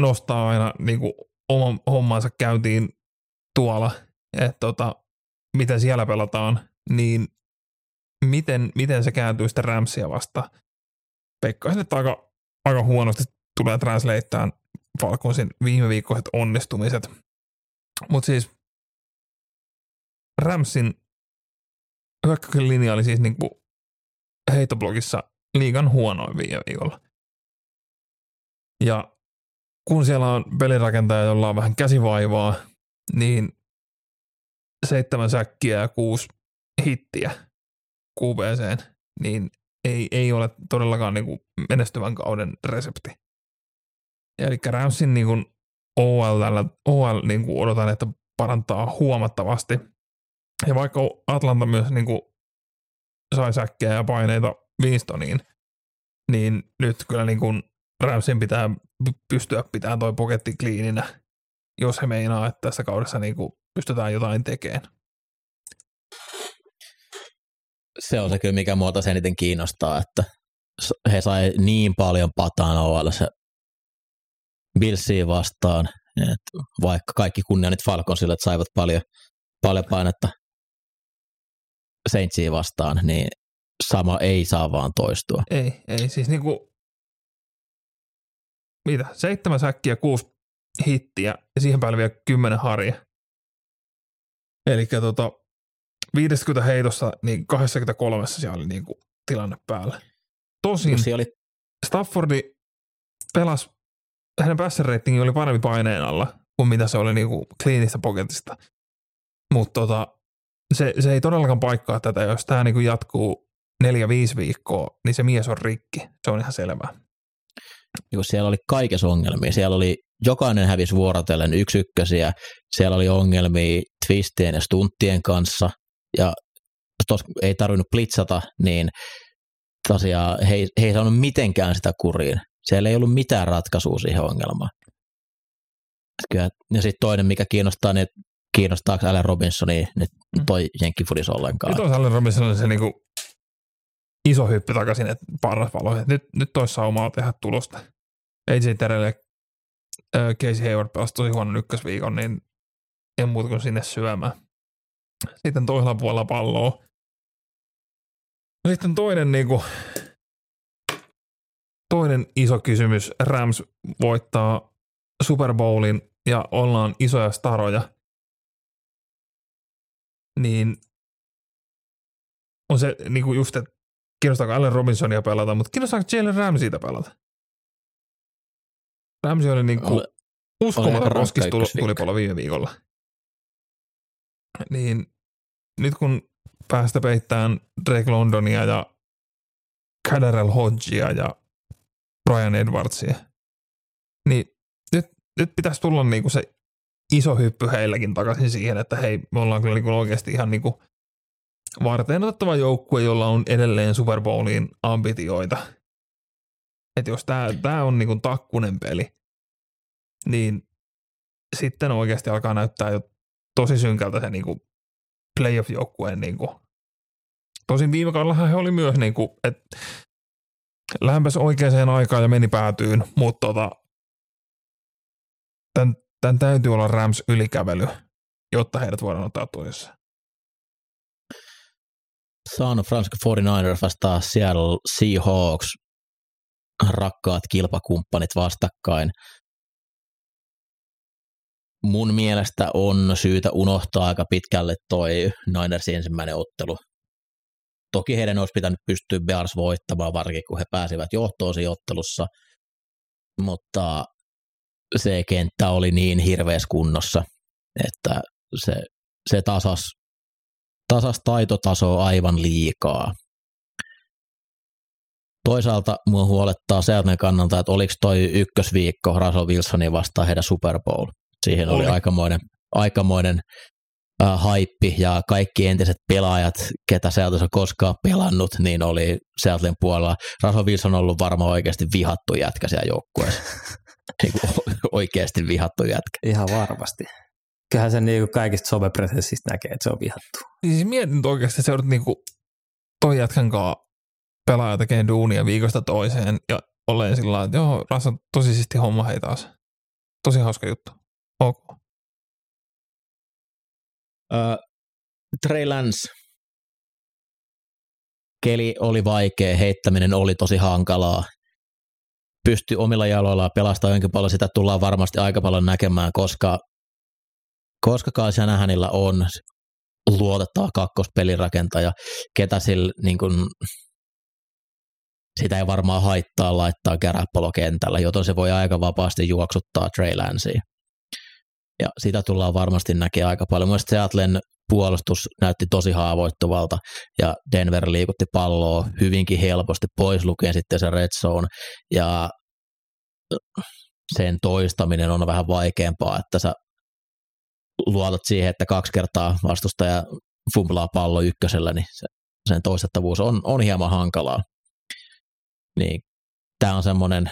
nostaa aina niin kuin oman hommansa käyntiin tuolla, että tota, miten siellä pelataan, niin miten, miten se kääntyy sitten Ramsia vastaan. Peikkaisin, että aika, aika huonosti tulee translateaan Falconsin viime viikkoiset onnistumiset. Mutta siis Ramsin hyökkäyksen linja oli siis niinku heittoblogissa liigan huonoin viime viikolla. Ja kun siellä on pelirakentaja, jolla on vähän käsivaivaa, niin seitsemän säkkiä ja kuusi hittiä QBCen, niin ei, ei ole todellakaan niinku menestyvän kauden resepti. Eli Ramsin niinku OL, tällä, OL niinku odotan, että parantaa huomattavasti. Ja vaikka Atlanta myös niinku sai säkkejä ja paineita Winstoniin, niin nyt kyllä niinku Ramsin pitää pystyä pitämään toi poketti kliininä, jos he meinaa, että tässä kaudessa niinku pystytään jotain tekemään. Se on se kyllä, mikä muuta sen eniten kiinnostaa, että he sai niin paljon pataan OL se Billsiin vastaan, että vaikka kaikki kunnia nyt Falconsille, että saivat paljon, paljon painetta Saintsiin vastaan, niin sama ei saa vaan toistua. Ei, ei siis niinku, mitä, seitsemän säkkiä, kuusi hittiä ja siihen päälle vielä kymmenen harja. Eli tota, 50 heitossa, niin 23 siellä oli niinku tilanne päällä. Tosin Siellä oli Staffordi pelasi, hänen passer oli parempi paineen alla kuin mitä se oli niinku kliinistä poketista. Mutta tota, se, se, ei todellakaan paikkaa tätä, jos tämä niinku jatkuu neljä, viisi viikkoa, niin se mies on rikki. Se on ihan selvää. niin siellä oli kaikessa ongelmia. Siellä oli, jokainen hävisi vuorotellen yksi ykkösiä, siellä oli ongelmia twistien ja stunttien kanssa, ja tos, ei tarvinnut blitzata, niin tosiaan he, he ei saanut mitenkään sitä kuriin. Siellä ei ollut mitään ratkaisua siihen ongelmaan. Kyllä, ja sitten toinen, mikä kiinnostaa, niin kiinnostaako Allen Robinsonia nyt toi jenkkifudis ollenkaan. Nyt on Allen Robinson se niinku iso hyppy takaisin, että paras valo. Nyt, nyt olisi saumaa tehdä tulosta. AJ Terelle äh, Casey Hayward pelasi tosi huonon ykkösviikon, niin en muuta kuin sinne syömään. Sitten toisella puolella palloa. Sitten toinen, niinku, toinen iso kysymys. Rams voittaa Super Bowlin ja ollaan isoja staroja. Niin on se niinku just, että kiinnostaako Allen Robinsonia pelata, mutta kiinnostaako Jalen Ramseyta pelata? Ramsey oli oli aika uskomaton roskis tulipalo viime viikolla. Niin nyt kun päästä peittämään Drake Londonia ja Cadarel Hodgea ja Brian Edwardsia, niin nyt, nyt pitäisi tulla niinku se iso hyppy heilläkin takaisin siihen, että hei, me ollaan kyllä niinku oikeasti ihan niinku varten otettava joukkue, jolla on edelleen Super Bowliin ambitioita. Että jos tämä tää on niinku takkunen peli, niin sitten oikeasti alkaa näyttää jo tosi synkältä se niinku playoff-joukkueen niinku Tosin viime kaudellahan he oli myös niin kuin, että lähempäs oikeaan aikaan ja meni päätyyn, mutta tota, tämän, tämän täytyy olla Rams ylikävely, jotta heidät voidaan ottaa toisessa. San Francisco 49ers vastaa Seattle Seahawks, rakkaat kilpakumppanit vastakkain. Mun mielestä on syytä unohtaa aika pitkälle toi Ninersin ensimmäinen ottelu. Toki heidän olisi pitänyt pystyä Bears voittamaan, varsinkin kun he pääsivät johtoon siinä ottelussa, mutta se kenttä oli niin hirveässä kunnossa, että se, se tasas, tasas taitotaso aivan liikaa. Toisaalta mua huolettaa Seattlen kannalta, että oliko toi ykkösviikko Russell Wilsonin vastaan heidän Super Bowl. Siihen oli, oli aikamoinen, aikamoinen äh, haippi ja kaikki entiset pelaajat, ketä Seattle on koskaan pelannut, niin oli Seattlen puolella. Russell Wilson on ollut varmaan oikeasti vihattu jätkä siellä joukkueessa. [LAUGHS] niin [LAUGHS] oikeasti vihattu jätkä. Ihan varmasti. Kyllähän sen niin kaikista somepresensistä näkee, että se on vihattu. Siis mietin oikeasti, että seurat niin kuin toi jätkän kanssa pelaaja tekee duunia viikosta toiseen ja olen sillä että joo, Ras on tosi siisti homma hei taas. Tosi hauska juttu. Ok. Uh, Trey Lance. Keli oli vaikea, heittäminen oli tosi hankalaa. Pysty omilla jaloillaan pelastamaan jonkin paljon, sitä tullaan varmasti aika paljon näkemään, koska, koska Kyle Shanahanilla on luotettava kakkospelirakentaja, ketä sillä niin kuin, sitä ei varmaan haittaa laittaa käräppalokentällä, joten se voi aika vapaasti juoksuttaa Trey Lancea. Ja sitä tullaan varmasti näkemään aika paljon. Mielestäni Seattlen puolustus näytti tosi haavoittuvalta ja Denver liikutti palloa hyvinkin helposti pois lukien sitten se red zone ja sen toistaminen on vähän vaikeampaa, että sä luotat siihen, että kaksi kertaa vastustaja fumblaa pallo ykkösellä, niin se, sen toistettavuus on, on hieman hankalaa. Niin tämä on semmoinen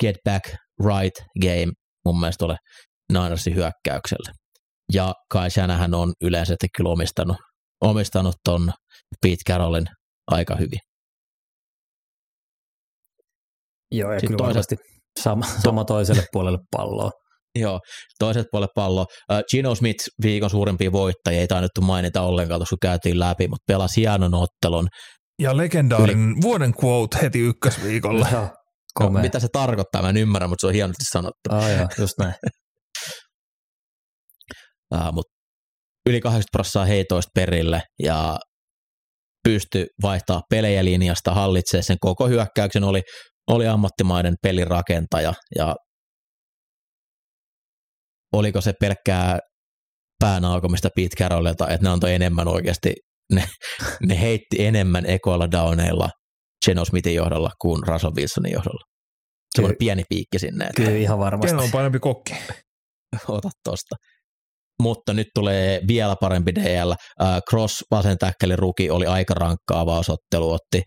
get back right game mun mielestä ole Ninersin hyökkäykselle. Ja Kai Shanahan on yleensä kyllä omistanut, omistanut ton Pete Carrollin aika hyvin. Joo, ja Sitten kyllä toiset, sama, sama toiselle puolelle palloa. Joo, toiset puolelle pallo. Uh, Gino Smith, viikon suurimpia voittajia, ei taidettu mainita ollenkaan, koska käytiin läpi, mutta pelasi hienon ottelun. Ja legendaarinen Yli... vuoden quote heti ykkösviikolla. No, mitä se tarkoittaa, mä en ymmärrä, mutta se on hienosti sanottu. Oh, joo, just näin. [LAUGHS] uh, mutta yli 80 prosenttia heitoista perille ja pysty vaihtaa pelejä linjasta, hallitsee sen koko hyökkäyksen, oli, oli ammattimainen pelirakentaja ja oliko se pelkkää päänaukomista Pete Carrollilta, että ne antoi enemmän oikeasti, ne, ne heitti enemmän ekoilla downeilla Geno Smithin johdolla kuin Russell Wilsonin johdolla. Se on pieni piikki sinne. Että Kyllä ihan varmasti. Geno on parempi kokki. Ota tosta. Mutta nyt tulee vielä parempi DL. Uh, Cross vasen täkkäli ruki oli aika rankkaa avausottelu, otti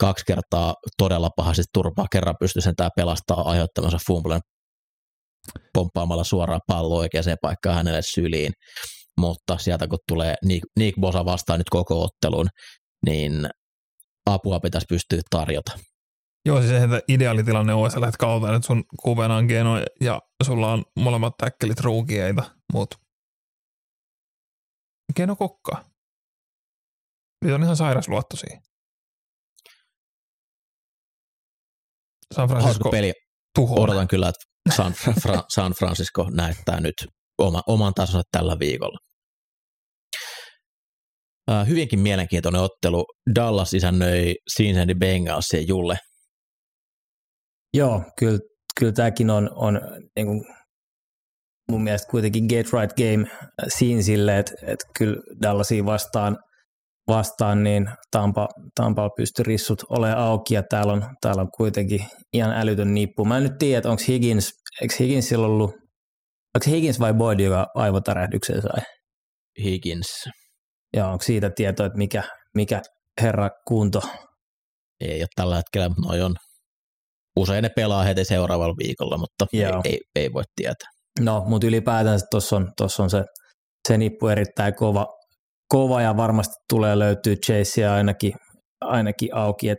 kaksi kertaa todella pahasti turpaa, kerran pystyi sen tämä pelastaa aiheuttamansa fumblen pomppaamalla suoraan pallo oikeaan paikkaan hänelle syliin. Mutta sieltä kun tulee Nick, Nick Bosa vastaan nyt koko ottelun, niin apua pitäisi pystyä tarjota. Joo, siis että ideaalitilanne on, että kautta, että sun kuvena on ja sulla on molemmat täkkelit ruukieita, mutta Geno kokkaa. Nyt on ihan sairas luotto siihen. San Francisco peli. Odotan kyllä, että San, Fra, San Francisco näyttää nyt oma, oman tasonsa tällä viikolla. Uh, hyvinkin mielenkiintoinen ottelu. Dallas isännöi Cincinnati Bengalsia Julle. Joo, kyllä, kyllä tämäkin on, on niin kuin mun mielestä kuitenkin get right game siinä sille, että, että kyllä Dallasia vastaan, vastaan niin Tampa, Tampa pystyy rissut olemaan auki ja täällä on, täällä on kuitenkin ihan älytön nippu. Mä en nyt tiedä, että onko Higgins, eikö Higginsilla ollut, onko Higgins vai Boyd, joka aivotärähdyksen sai? Higgins. Joo, onko siitä tietoa, että mikä, mikä herra kunto? Ei ole tällä hetkellä, mutta noi on usein ne pelaa heti seuraavalla viikolla, mutta ei, ei, ei, voi tietää. No, mutta ylipäätään tuossa on, tossa on se, se nippu erittäin kova, kova ja varmasti tulee löytyy Chasea ainakin, ainakin auki. Et,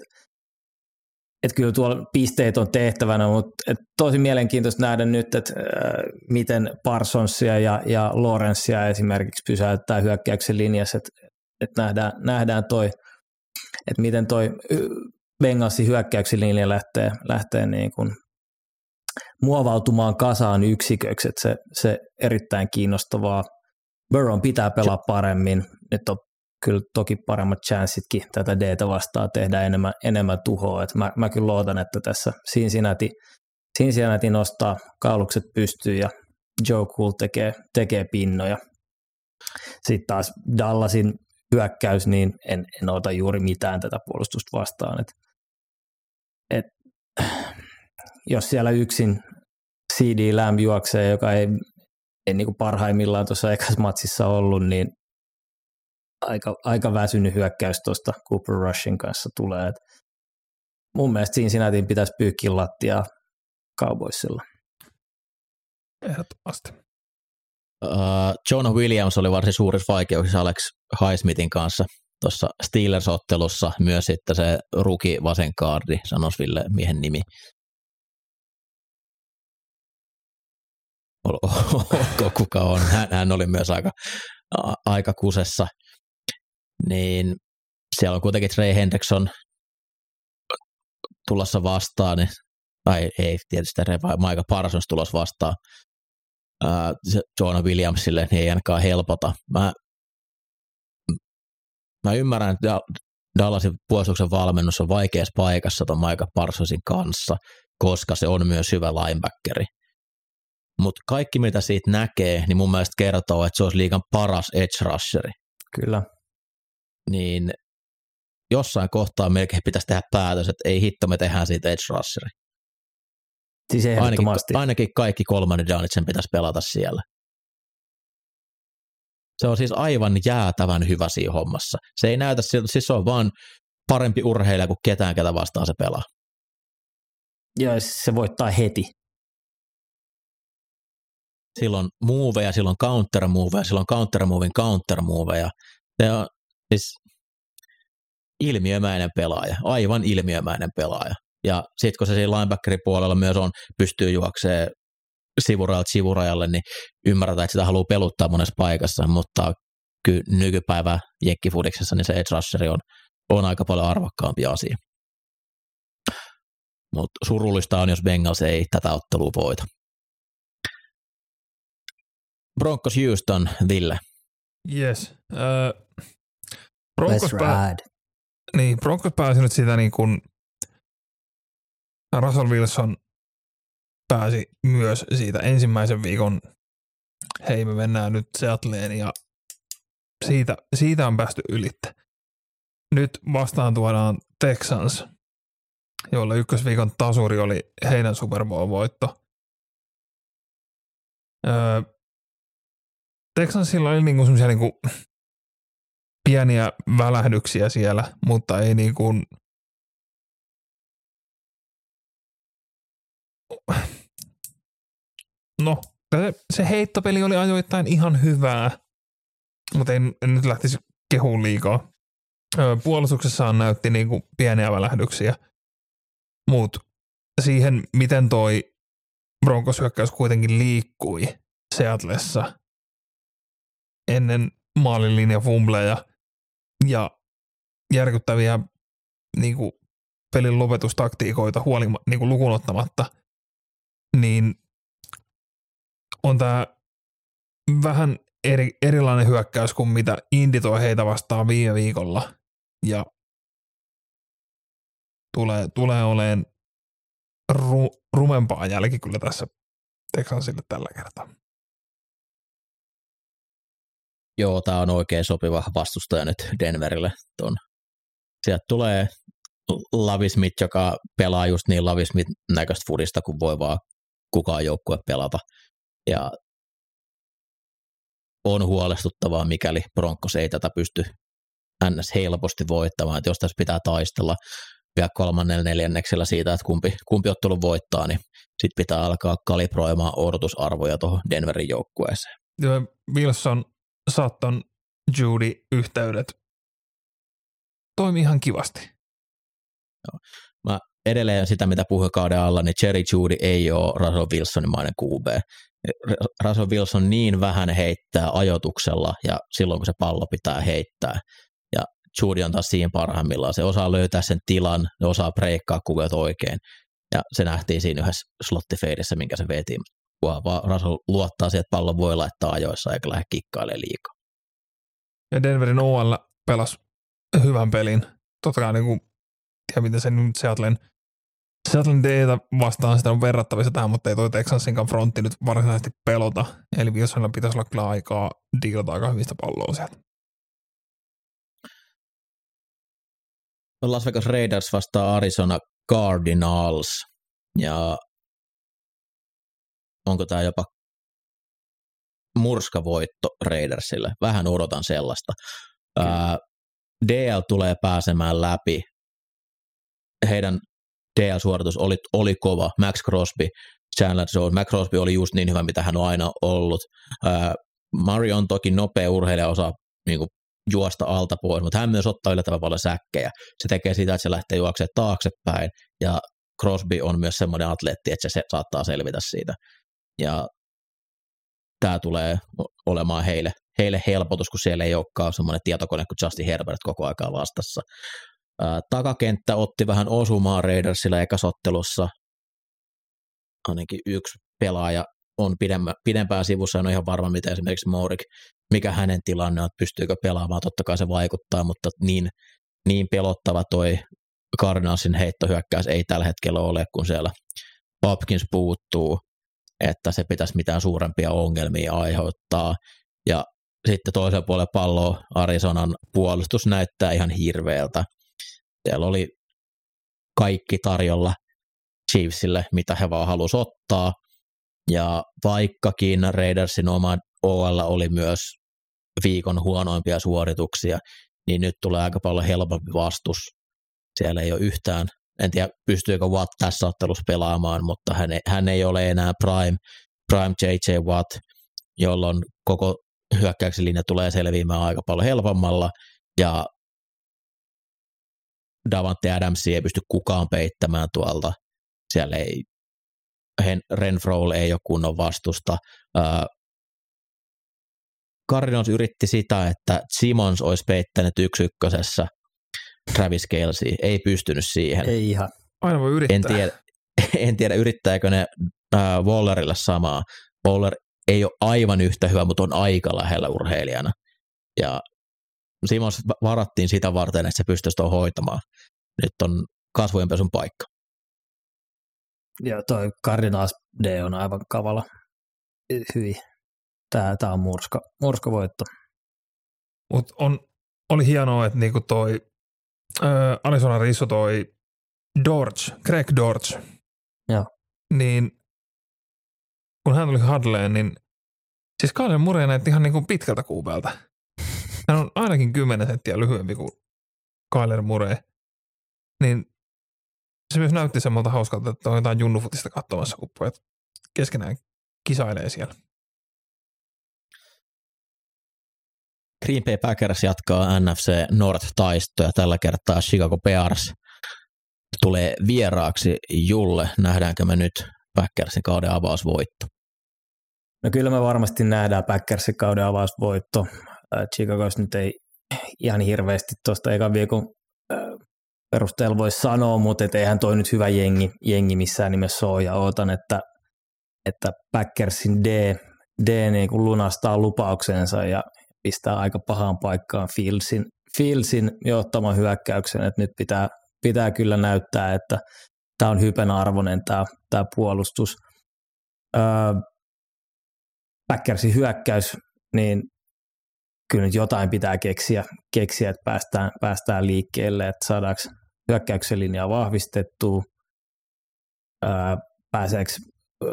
et kyllä tuolla pisteet on tehtävänä, mutta et tosi mielenkiintoista nähdä nyt, että äh, miten Parsonsia ja, ja Lorenzia esimerkiksi pysäyttää hyökkäyksen linjassa, että et nähdään, nähdään toi, että miten toi Bengalsin hyökkäyksen linja lähtee, lähtee niin kuin muovautumaan kasaan yksiköksi, että se, se erittäin kiinnostavaa. Burrow pitää pelaa paremmin, nyt on kyllä toki paremmat chanssitkin tätä d vastaan tehdä enemmän, enemmän tuhoa. Et mä, mä kyllä luotan, että tässä Cincinnati, Cincinnati nostaa kaulukset pystyyn ja Joe Cool tekee, tekee pinnoja. Sitten taas Dallasin hyökkäys, niin en, en ota juuri mitään tätä puolustusta vastaan. Et, et, jos siellä yksin CD Lamb juoksee, joka ei, ei niin kuin parhaimmillaan tuossa ekassa matsissa ollut, niin aika, aika väsynyt hyökkäys tuosta Cooper Rushin kanssa tulee. Et mun mielestä Cincinnatin pitäisi pyykkiä lattia Cowboysilla. Ehdottomasti. Uh, John Williams oli varsin suurissa vaikeuksissa Alex Highsmithin kanssa tuossa Steelers-ottelussa, myös sitten se ruki vasen kaardi, sanoisi Ville miehen nimi. [LAUGHS] Olko kuka on, hän, hän oli myös aika, aika kusessa niin siellä on kuitenkin Trey Hendrickson tulossa vastaan, niin, tai ei tietysti Micah Parsons tulossa vastaan ää, Jonah Williamsille, niin ei ainakaan helpota. Mä, mä ymmärrän, että Dallasin puolustuksen valmennus on vaikeassa paikassa tuon Micah Parsonsin kanssa, koska se on myös hyvä linebackeri. Mutta kaikki, mitä siitä näkee, niin mun mielestä kertoo, että se olisi liikan paras edge rusheri. Kyllä niin jossain kohtaa melkein pitäisi tehdä päätös, että ei hitto, me tehdään siitä edge rusheri. Siis ainakin, ainakin kaikki kolmannen downit sen pitäisi pelata siellä. Se on siis aivan jäätävän hyvä siinä hommassa. Se ei näytä siltä, siis se on vaan parempi urheilija kuin ketään, ketä vastaan se pelaa. Ja se voittaa heti. Silloin moveja, silloin counter moveja, silloin counter movin counter moveja. Se on, Siis ilmiömäinen pelaaja, aivan ilmiömäinen pelaaja. Ja sitten kun se siinä linebackerin puolella myös on, pystyy juoksemaan sivurajalta sivurajalle, niin ymmärretään, että sitä haluaa peluttaa monessa paikassa, mutta kyllä nykypäivä jekkifudiksessa niin se edge rusheri on, on aika paljon arvokkaampi asia. Mutta surullista on, jos Bengals ei tätä ottelua voita. Broncos Houston, Ville. Yes. Uh, Broncos, pää- niin, Broncos pääsi nyt sitä niin kuin Russell Wilson pääsi myös siitä ensimmäisen viikon, hei me mennään nyt Seattleen ja siitä, siitä on päästy ylitte. Nyt vastaan tuodaan Texans, jolle ykkösviikon tasuri oli heidän Super Bowl-voitto. Öö, Texansilla oli niinku semmoisia niinku pieniä välähdyksiä siellä, mutta ei niin kuin No, se heittopeli oli ajoittain ihan hyvää, mutta en, nyt lähtisi kehuun liikaa. Puolustuksessaan näytti niin kuin pieniä välähdyksiä, mutta siihen, miten toi Broncos hyökkäys kuitenkin liikkui Seatlessa ennen maalin fumbleja ja järkyttäviä niin kuin pelin lopetustaktiikoita huolima, niin kuin lukunottamatta, niin on tämä vähän eri, erilainen hyökkäys kuin mitä Indi toi heitä vastaan viime viikolla. Ja tulee, tulee oleen ru, rumempaa jälki kyllä tässä Texansille tällä kertaa. Joo, tämä on oikein sopiva vastustaja nyt Denverille. Ton. Sieltä tulee Lavismith, joka pelaa just niin Lavismith näköistä fudista kuin voi vaan kukaan joukkue pelata. Ja on huolestuttavaa, mikäli Broncos ei tätä pysty ns. helposti voittamaan. Että jos tässä pitää taistella vielä kolmannella neljänneksellä siitä, että kumpi, kumpi ottelu voittaa, niin sitten pitää alkaa kalibroimaan odotusarvoja tuohon Denverin joukkueeseen. Wilson Satton Judy-yhteydet toimi ihan kivasti. Mä edelleen sitä, mitä puhuin kauden alla, niin Jerry Judy ei ole Russell Wilsonin mainen QB. Russell Wilson niin vähän heittää ajotuksella ja silloin, kun se pallo pitää heittää. Ja Judy on taas siinä parhaimmillaan. Se osaa löytää sen tilan, ne osaa breikkaa kuvet oikein. Ja se nähtiin siinä yhdessä slottifeidessä, minkä se veti. Vaan Russell luottaa siihen, että pallon voi laittaa ajoissa eikä lähde kikkailemaan liikaa. Ja Denverin OL pelasi hyvän pelin. Totta kai niin kuin, tiedä miten se nyt Seattlein Seattlein d vastaan sitä on verrattavissa tähän, mutta ei toi Texansinkaan frontti nyt varsinaisesti pelota. Eli Wilsonilla pitäisi olla kyllä aikaa diilata aika hyvistä palloa sieltä. Las Vegas Raiders vastaa Arizona Cardinals. Ja onko tämä jopa murskavoitto Raidersille? Vähän odotan sellaista. Ää, DL tulee pääsemään läpi. Heidän DL-suoritus oli, oli kova. Max Crosby, Chandler Jones. Max Crosby oli just niin hyvä, mitä hän on aina ollut. Ää, Mario on toki nopea urheilija, osaa niin kuin, juosta alta pois, mutta hän myös ottaa yllättävän paljon säkkejä. Se tekee sitä, että se lähtee juoksemaan taaksepäin, ja Crosby on myös semmoinen atleetti, että se saattaa selvitä siitä. Ja tämä tulee olemaan heille, heille helpotus, kun siellä ei olekaan semmoinen tietokone kuin Justin Herbert koko aikaa vastassa. Takakenttä otti vähän osumaa Raidersilla ekasottelussa. Ainakin yksi pelaaja on pidemmä, pidempään sivussa, en ole ihan varma, miten esimerkiksi Mourik, mikä hänen tilanne on, pystyykö pelaamaan, totta kai se vaikuttaa, mutta niin, niin pelottava toi Cardinalsin heittohyökkäys ei tällä hetkellä ole, kun siellä Hopkins puuttuu, että se pitäisi mitään suurempia ongelmia aiheuttaa. Ja sitten toisen puolen pallo Arizonan puolustus näyttää ihan hirveältä. Siellä oli kaikki tarjolla Chiefsille, mitä he vaan halusivat ottaa. Ja vaikkakin Raidersin oma OL oli myös viikon huonoimpia suorituksia, niin nyt tulee aika paljon helpompi vastus. Siellä ei ole yhtään, en tiedä pystyykö Watt tässä ottelussa pelaamaan, mutta hän ei, hän ei ole enää prime, prime JJ Watt, jolloin koko hyökkäyksen linja tulee selviämään aika paljon helpommalla, ja Davante Adamsia ei pysty kukaan peittämään tuolta. Siellä ei, Renfroll ei ole kunnon vastusta. Uh, Cardinals yritti sitä, että Simons olisi peittänyt yksi ykkösessä Travis Kelsey. Ei pystynyt siihen. Ei ihan. Aina voi yrittää. En tiedä, [LAUGHS] en tiedä yrittääkö ne uh, Wallerille samaa. Waller ei ole aivan yhtä hyvä, mutta on aika lähellä urheilijana. Ja Simons varattiin sitä varten, että se pystyisi tuon hoitamaan. Nyt on kasvojenpesun paikka. Joo, toi Cardinals D on aivan kavala. Hyi. Tää, tää on murska, murska voitto. Mut on, oli hienoa, että niinku toi äh, Arizona Risso toi Dorch, Greg Dorch. Joo. Niin kun hän tuli Hadleen, niin siis Kalen Murray näytti ihan niinku pitkältä kuubelta. Hän on ainakin 10 senttiä lyhyempi kuin Kyler Murray. Niin se myös näytti semmoilta hauskalta, että on jotain junnufutista katsomassa, kun pojat keskenään kisailee siellä. Green Bay Packers jatkaa NFC North-taistoja. Tällä kertaa Chicago Bears tulee vieraaksi Julle. Nähdäänkö me nyt Packersin kauden avausvoitto? No kyllä me varmasti nähdään Packersin kauden avausvoitto. Chicagossa nyt ei ihan hirveästi tuosta ekan viikon perusteella voisi sanoa, mutta et eihän toi nyt hyvä jengi, jengi missään nimessä ole, ja ootan, että, että Packersin D, D niin kuin lunastaa lupauksensa ja pistää aika pahaan paikkaan Fieldsin, Fieldsin johtaman hyökkäyksen, että nyt pitää, pitää kyllä näyttää, että tämä on hypen arvoinen tämä, tämä puolustus. Öö, Packersin hyökkäys, niin kyllä nyt jotain pitää keksiä, keksiä että päästään, päästään liikkeelle, että saadaanko hyökkäyksen linjaa vahvistettua, ää, pääseekö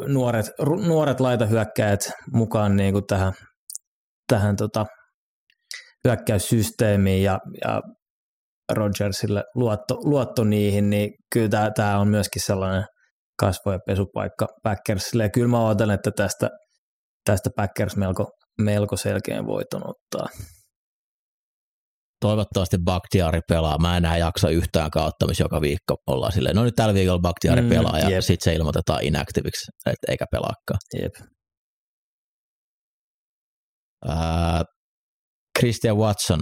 nuoret, nuoret laitahyökkäjät mukaan niin kuin tähän, tähän tota, hyökkäyssysteemiin ja, ja Rodgersille luotto, luotto niihin, niin kyllä tämä, on myöskin sellainen kasvo- ja pesupaikka Packersille. Ja kyllä mä odotan, että tästä, tästä Packers melko, melko selkeän voiton ottaa. toivottavasti Bakhtiari pelaa. Mä en enää jaksa yhtään kautta, missä joka viikko ollaan silleen, no nyt tällä viikolla Bakhtiari Mm, pelaa ja jep. sitten se ilmoitetaan inactiviksi, et eikä pelaakaan. Jep. Ää, Christian Watson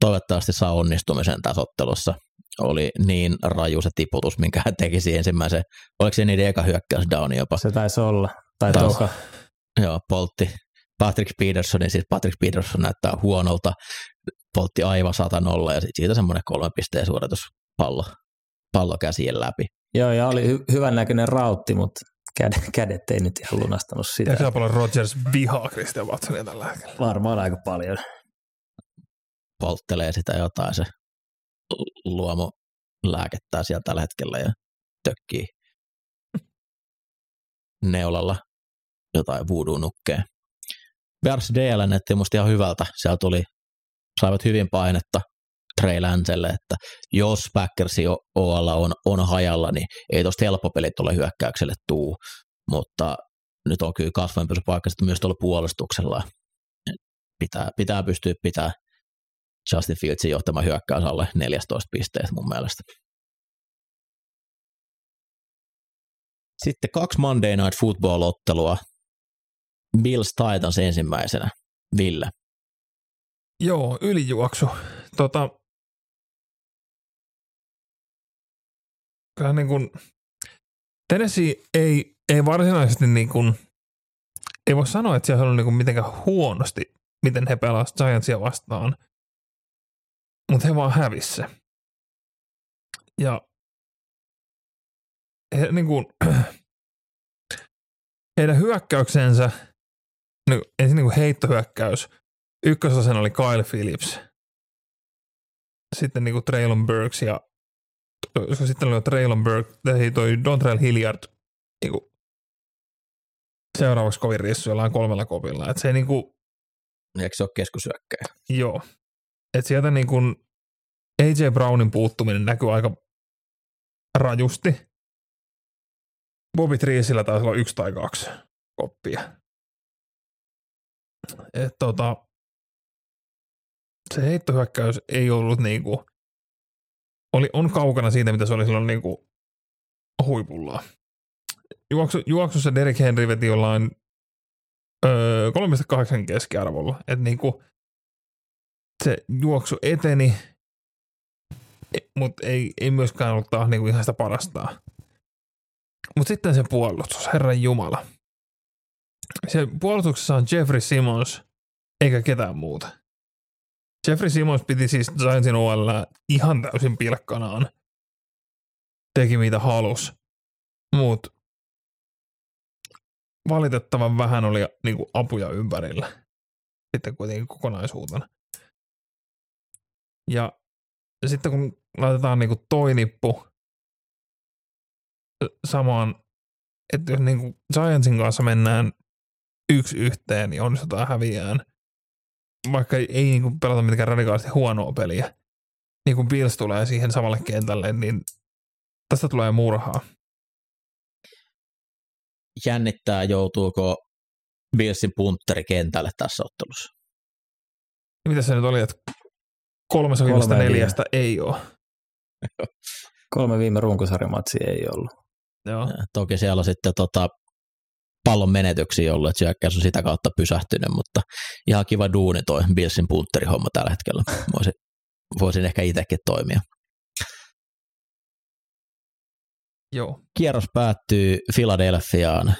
toivottavasti saa onnistumisen tässä ottelussa. Oli niin raju se tiputus, minkä hän tekisi ensimmäisen, oliko se niiden eka hyökkäys downi jopa? Se taisi olla. Tai Taisi. toka. Joo, poltti Patrick Petersonin, siis Patrick Peterson näyttää huonolta, poltti aivan satanolla ja sit siitä semmoinen kolme pisteen suoritus pallo, pallo käsien läpi. Joo, ja oli hy- hyvän näköinen rautti, mutta kädet, kädet ei nyt ihan lunastanut sitä. Ja paljon Rodgers vihaa Christian Watsonia tällä hetkellä. Varmaan aika paljon. Polttelee sitä jotain se luomo lääkettää siellä tällä hetkellä ja tökkii neulalla jotain voodoo-nukkeen. Bears DL näytti musta ihan hyvältä. Siellä tuli, saivat hyvin painetta Trey Lancelle, että jos Packersin OL on, on hajalla, niin ei tosta helppo peli tule hyökkäykselle tuu, mutta nyt on kyllä kasvojen paikka sitten myös tuolla puolustuksella. Pitää, pitää pystyä pitää Justin Fieldsin johtama hyökkäys alle 14 pisteet mun mielestä. Sitten kaksi Monday Night Football-ottelua. Bills Titans ensimmäisenä. Ville. Joo, ylijuoksu. Tota, kyllä niin kuin, Tennessee ei, ei varsinaisesti niin kuin, ei voi sanoa, että siellä on niin kuin mitenkään huonosti, miten he pelasivat Giantsia vastaan, mutta he vaan hävisi se. Ja he, niin kuin, [CLEARS THROAT] heidän hyökkäyksensä, niin, ensin niin kuin heittohyökkäys, ykkösosen oli Kyle Phillips, sitten niin kuin Traylon Burks ja sitten oli Traylon Burke, ei toi Dontrell Hilliard niin kuin, seuraavaksi kovin rissu jollain kolmella kopilla. Et se ei niin kuin, Eikö se ole keskusyökkäjä? joo. Et sieltä niin kuin AJ Brownin puuttuminen näkyy aika rajusti. Bobby Triesillä taisi olla yksi tai kaksi koppia. Et tota, se heittohyökkäys ei ollut niinku, oli, on kaukana siitä, mitä se oli silloin niinku huipulla. Juoksu, juoksussa Derek Henry veti jollain öö, 3,8 keskiarvolla. Et niinku, se juoksu eteni, mutta ei, ei myöskään ollut taas niinku ihan sitä parastaa. Mutta sitten se puolustus, herran jumala. Se puolustuksessa on Jeffrey Simmons, eikä ketään muuta. Jeffrey Simmons piti siis Giantsin OL ihan täysin pilkkanaan. Teki mitä halus. Mutta valitettavan vähän oli niinku apuja ympärillä. Sitten kuitenkin kokonaisuutena. Ja sitten kun laitetaan niinku toi nippu samaan, että jos niinku Giantsin kanssa mennään yksi yhteen, niin onnistutaan häviään. Vaikka ei, ei niinku pelata mitenkään radikaalisti huonoa peliä. Niin kun Bills tulee siihen samalle kentälle, niin tästä tulee murhaa. Jännittää, joutuuko Billsin puntteri kentälle tässä ottelussa. Mitä se nyt oli, että kolmessa Kolme viimeistä viime. neljästä ei ole. Kolme viime runkosarjamatsia ei ollut. Joo. Toki siellä on sitten tota, pallon menetyksiä ollut, että syökkäys on sitä kautta pysähtynyt, mutta ihan kiva duuni toi Billsin puntterihomma tällä hetkellä. Voisin, voisin ehkä itsekin toimia. Joo. Kierros päättyy Philadelphiaan.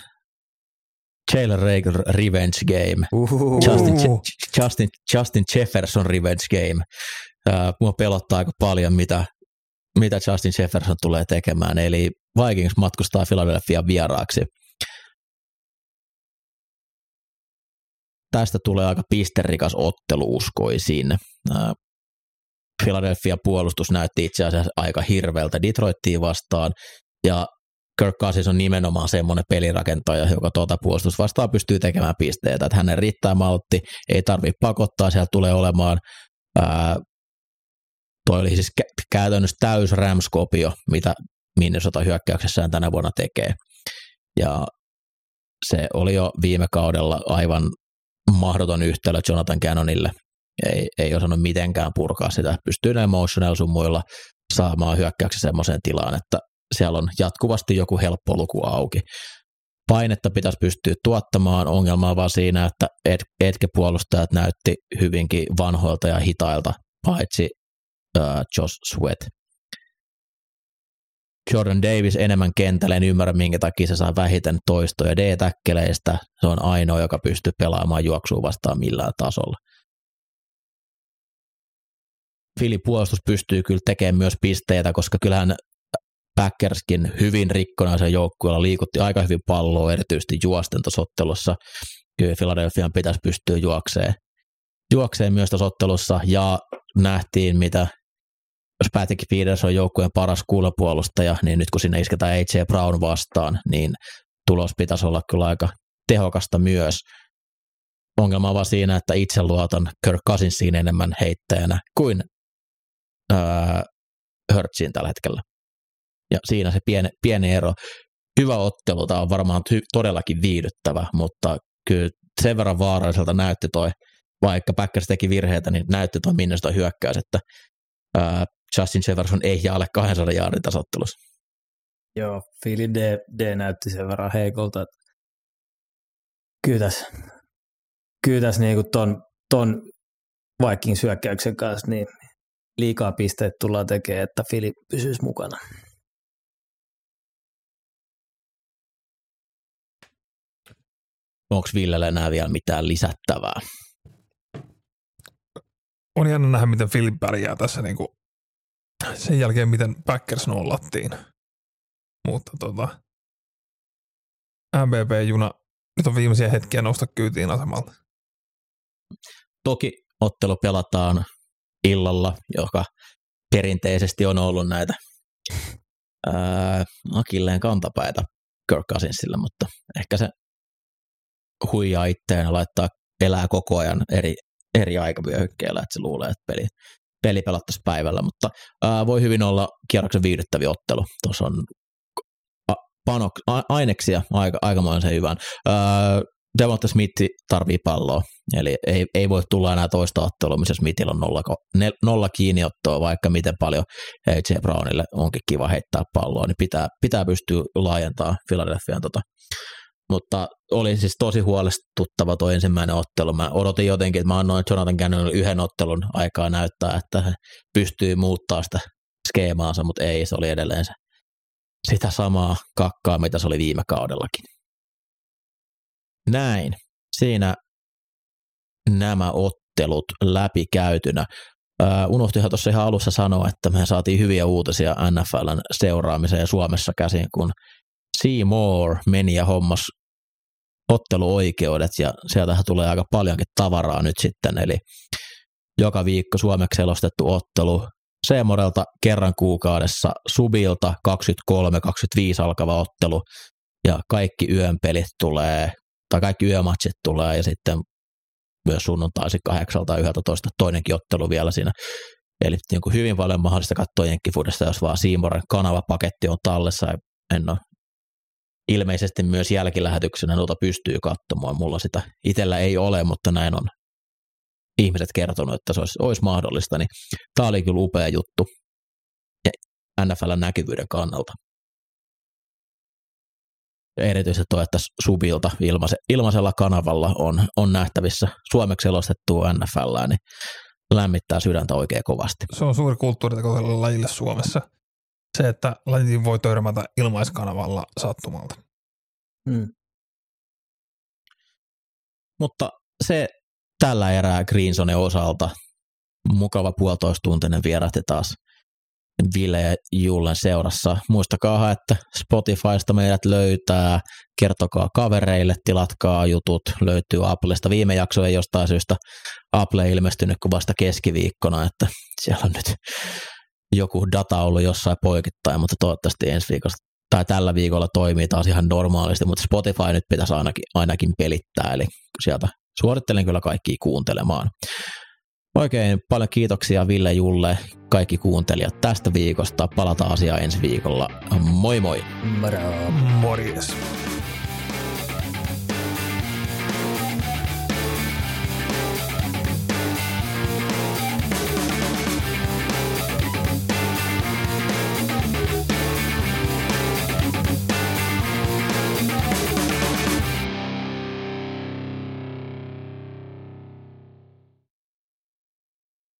Jalen Rager Revenge Game. Uhuhu. Justin, Uhuhu. Justin, Justin Jefferson Revenge Game. Ää, mua pelottaa aika paljon, mitä, mitä Justin Jefferson tulee tekemään. Eli Vikings matkustaa Philadelphia vieraaksi. Tästä tulee aika pisterikas ottelu, uskoisin. Philadelphia puolustus näytti itse asiassa aika hirveältä Detroittiin vastaan, ja Kirk Cousins on nimenomaan semmoinen pelirakentaja, joka tuota puolustus vastaan pystyy tekemään pisteitä, että hänen riittää maltti, ei tarvitse pakottaa, siellä tulee olemaan ää, toi oli siis kä- käytännössä täys Rams-kopio, mitä Minnesota hyökkäyksessään tänä vuonna tekee. Ja se oli jo viime kaudella aivan mahdoton yhtälö Jonathan Cannonille ei, ei osannut mitenkään purkaa sitä. Pystyy ne emotional sun muilla saamaan hyökkäyksessä semmoiseen tilaan, että siellä on jatkuvasti joku helppo luku auki. Painetta pitäisi pystyä tuottamaan, ongelmaa vaan siinä, että et, etke-puolustajat näytti hyvinkin vanhoilta ja hitailta, paitsi uh, Josh Sweat. Jordan Davis enemmän kentälle, en ymmärrä minkä takia se saa vähiten toistoja D-täkkeleistä. Se on ainoa, joka pystyy pelaamaan juoksua vastaan millään tasolla. Fili puolustus pystyy kyllä tekemään myös pisteitä, koska kyllähän Packerskin hyvin rikkonaisen joukkueella liikutti aika hyvin palloa, erityisesti juosten tasottelussa. Kyllä Philadelphian pitäisi pystyä juokseen, juokseen myös tasottelussa ja nähtiin, mitä jos Patrick Peters on joukkueen paras kuulopuolustaja, niin nyt kun sinne isketään AJ Brown vastaan, niin tulos pitäisi olla kyllä aika tehokasta myös. Ongelma on vaan siinä, että itse luotan Kirk Cousinsiin enemmän heittäjänä kuin ää, Hurtsiin tällä hetkellä. Ja siinä se pieni, pieni ero. Hyvä ottelu, tämä on varmaan todellakin viihdyttävä, mutta kyllä sen verran vaaralliselta näytti toi, vaikka Packers teki virheitä, niin näytti toi minne sitä hyökkäys, että Justin Jefferson ei jää alle 200 jaardin tasottelussa. Joo, Philly D, D näytti sen verran heikolta, että kyllä tässä, kyllä tässä niin ton, ton Vikings hyökkäyksen kanssa niin liikaa pisteet tullaan tekemään, että Philly pysyisi mukana. Onko Villelle enää vielä mitään lisättävää? On jännä nähdä, miten Philip pärjää tässä niin kuin sen jälkeen, miten Packers nollattiin. Mutta tota, MVP-juna nyt on viimeisiä hetkiä nousta kyytiin asemalta. Toki ottelu pelataan illalla, joka perinteisesti on ollut näitä [LAUGHS] ää, akilleen kantapäitä Kirk Cousinsille, mutta ehkä se huijaa itseään ja laittaa elää koko ajan eri, eri aikavyöhykkeellä, että se luulee, että peli, peli pelattaisiin päivällä, mutta ää, voi hyvin olla kierroksen viihdyttävi ottelu. Tuossa on panok, a, aineksia aika, aikamoisen hyvän. Devonta Smith tarvii palloa, eli ei, ei voi tulla enää toista ottelua, missä Smithillä on nolla, nolla kiinniottoa, vaikka miten paljon AJ Brownille onkin kiva heittää palloa, niin pitää, pitää pystyä laajentamaan Philadelphian tota, mutta oli siis tosi huolestuttava tuo ensimmäinen ottelu. Mä odotin jotenkin, että mä annoin Jonathan Cannonille yhden ottelun aikaa näyttää, että he pystyy muuttaa sitä skeemaansa, mutta ei, se oli edelleen se, sitä samaa kakkaa, mitä se oli viime kaudellakin. Näin. Siinä nämä ottelut läpikäytynä. Uh, unohtinhan tuossa ihan alussa sanoa, että me saatiin hyviä uutisia NFLn seuraamiseen Suomessa käsin, kun Seymour meni ja hommas otteluoikeudet ja sieltähän tulee aika paljonkin tavaraa nyt sitten, eli joka viikko suomeksi selostettu ottelu Seemorelta kerran kuukaudessa, Subilta 23-25 alkava ottelu ja kaikki yön pelit tulee, tai kaikki yömatsit tulee ja sitten myös sunnuntaisin 8 tai 11 toinenkin ottelu vielä siinä. Eli niin kuin hyvin paljon mahdollista katsoa jenkkifudesta, jos vaan Siimoren kanavapaketti on tallessa. En ole ilmeisesti myös jälkilähetyksenä noita pystyy katsomaan. Mulla sitä itsellä ei ole, mutta näin on ihmiset kertonut, että se olisi, olisi mahdollista. Niin tämä oli kyllä upea juttu NFLn näkyvyyden kannalta. Ja erityisesti tuo, että Subilta ilmaise, ilmaisella kanavalla on, on nähtävissä suomeksi selostettua NFL, niin lämmittää sydäntä oikein kovasti. Se on suuri kulttuuriteko lajille Suomessa se, että lajiin voi törmätä ilmaiskanavalla sattumalta. Hmm. Mutta se tällä erää Greensonen osalta mukava puolitoistuntinen vierähti taas Ville ja Jullen seurassa. Muistakaa, että Spotifysta meidät löytää, kertokaa kavereille, tilatkaa jutut, löytyy Applesta. Viime jakso ei jostain syystä Apple ilmestynyt kuin vasta keskiviikkona, että siellä on nyt joku data ollut jossain poikittain, mutta toivottavasti ensi viikosta tai tällä viikolla toimii taas ihan normaalisti, mutta Spotify nyt pitäisi ainakin, ainakin pelittää, eli sieltä suorittelen kyllä kaikki kuuntelemaan. Oikein paljon kiitoksia Ville Julle, kaikki kuuntelijat tästä viikosta. Palataan asiaan ensi viikolla. Moi moi! Moro! Morjes!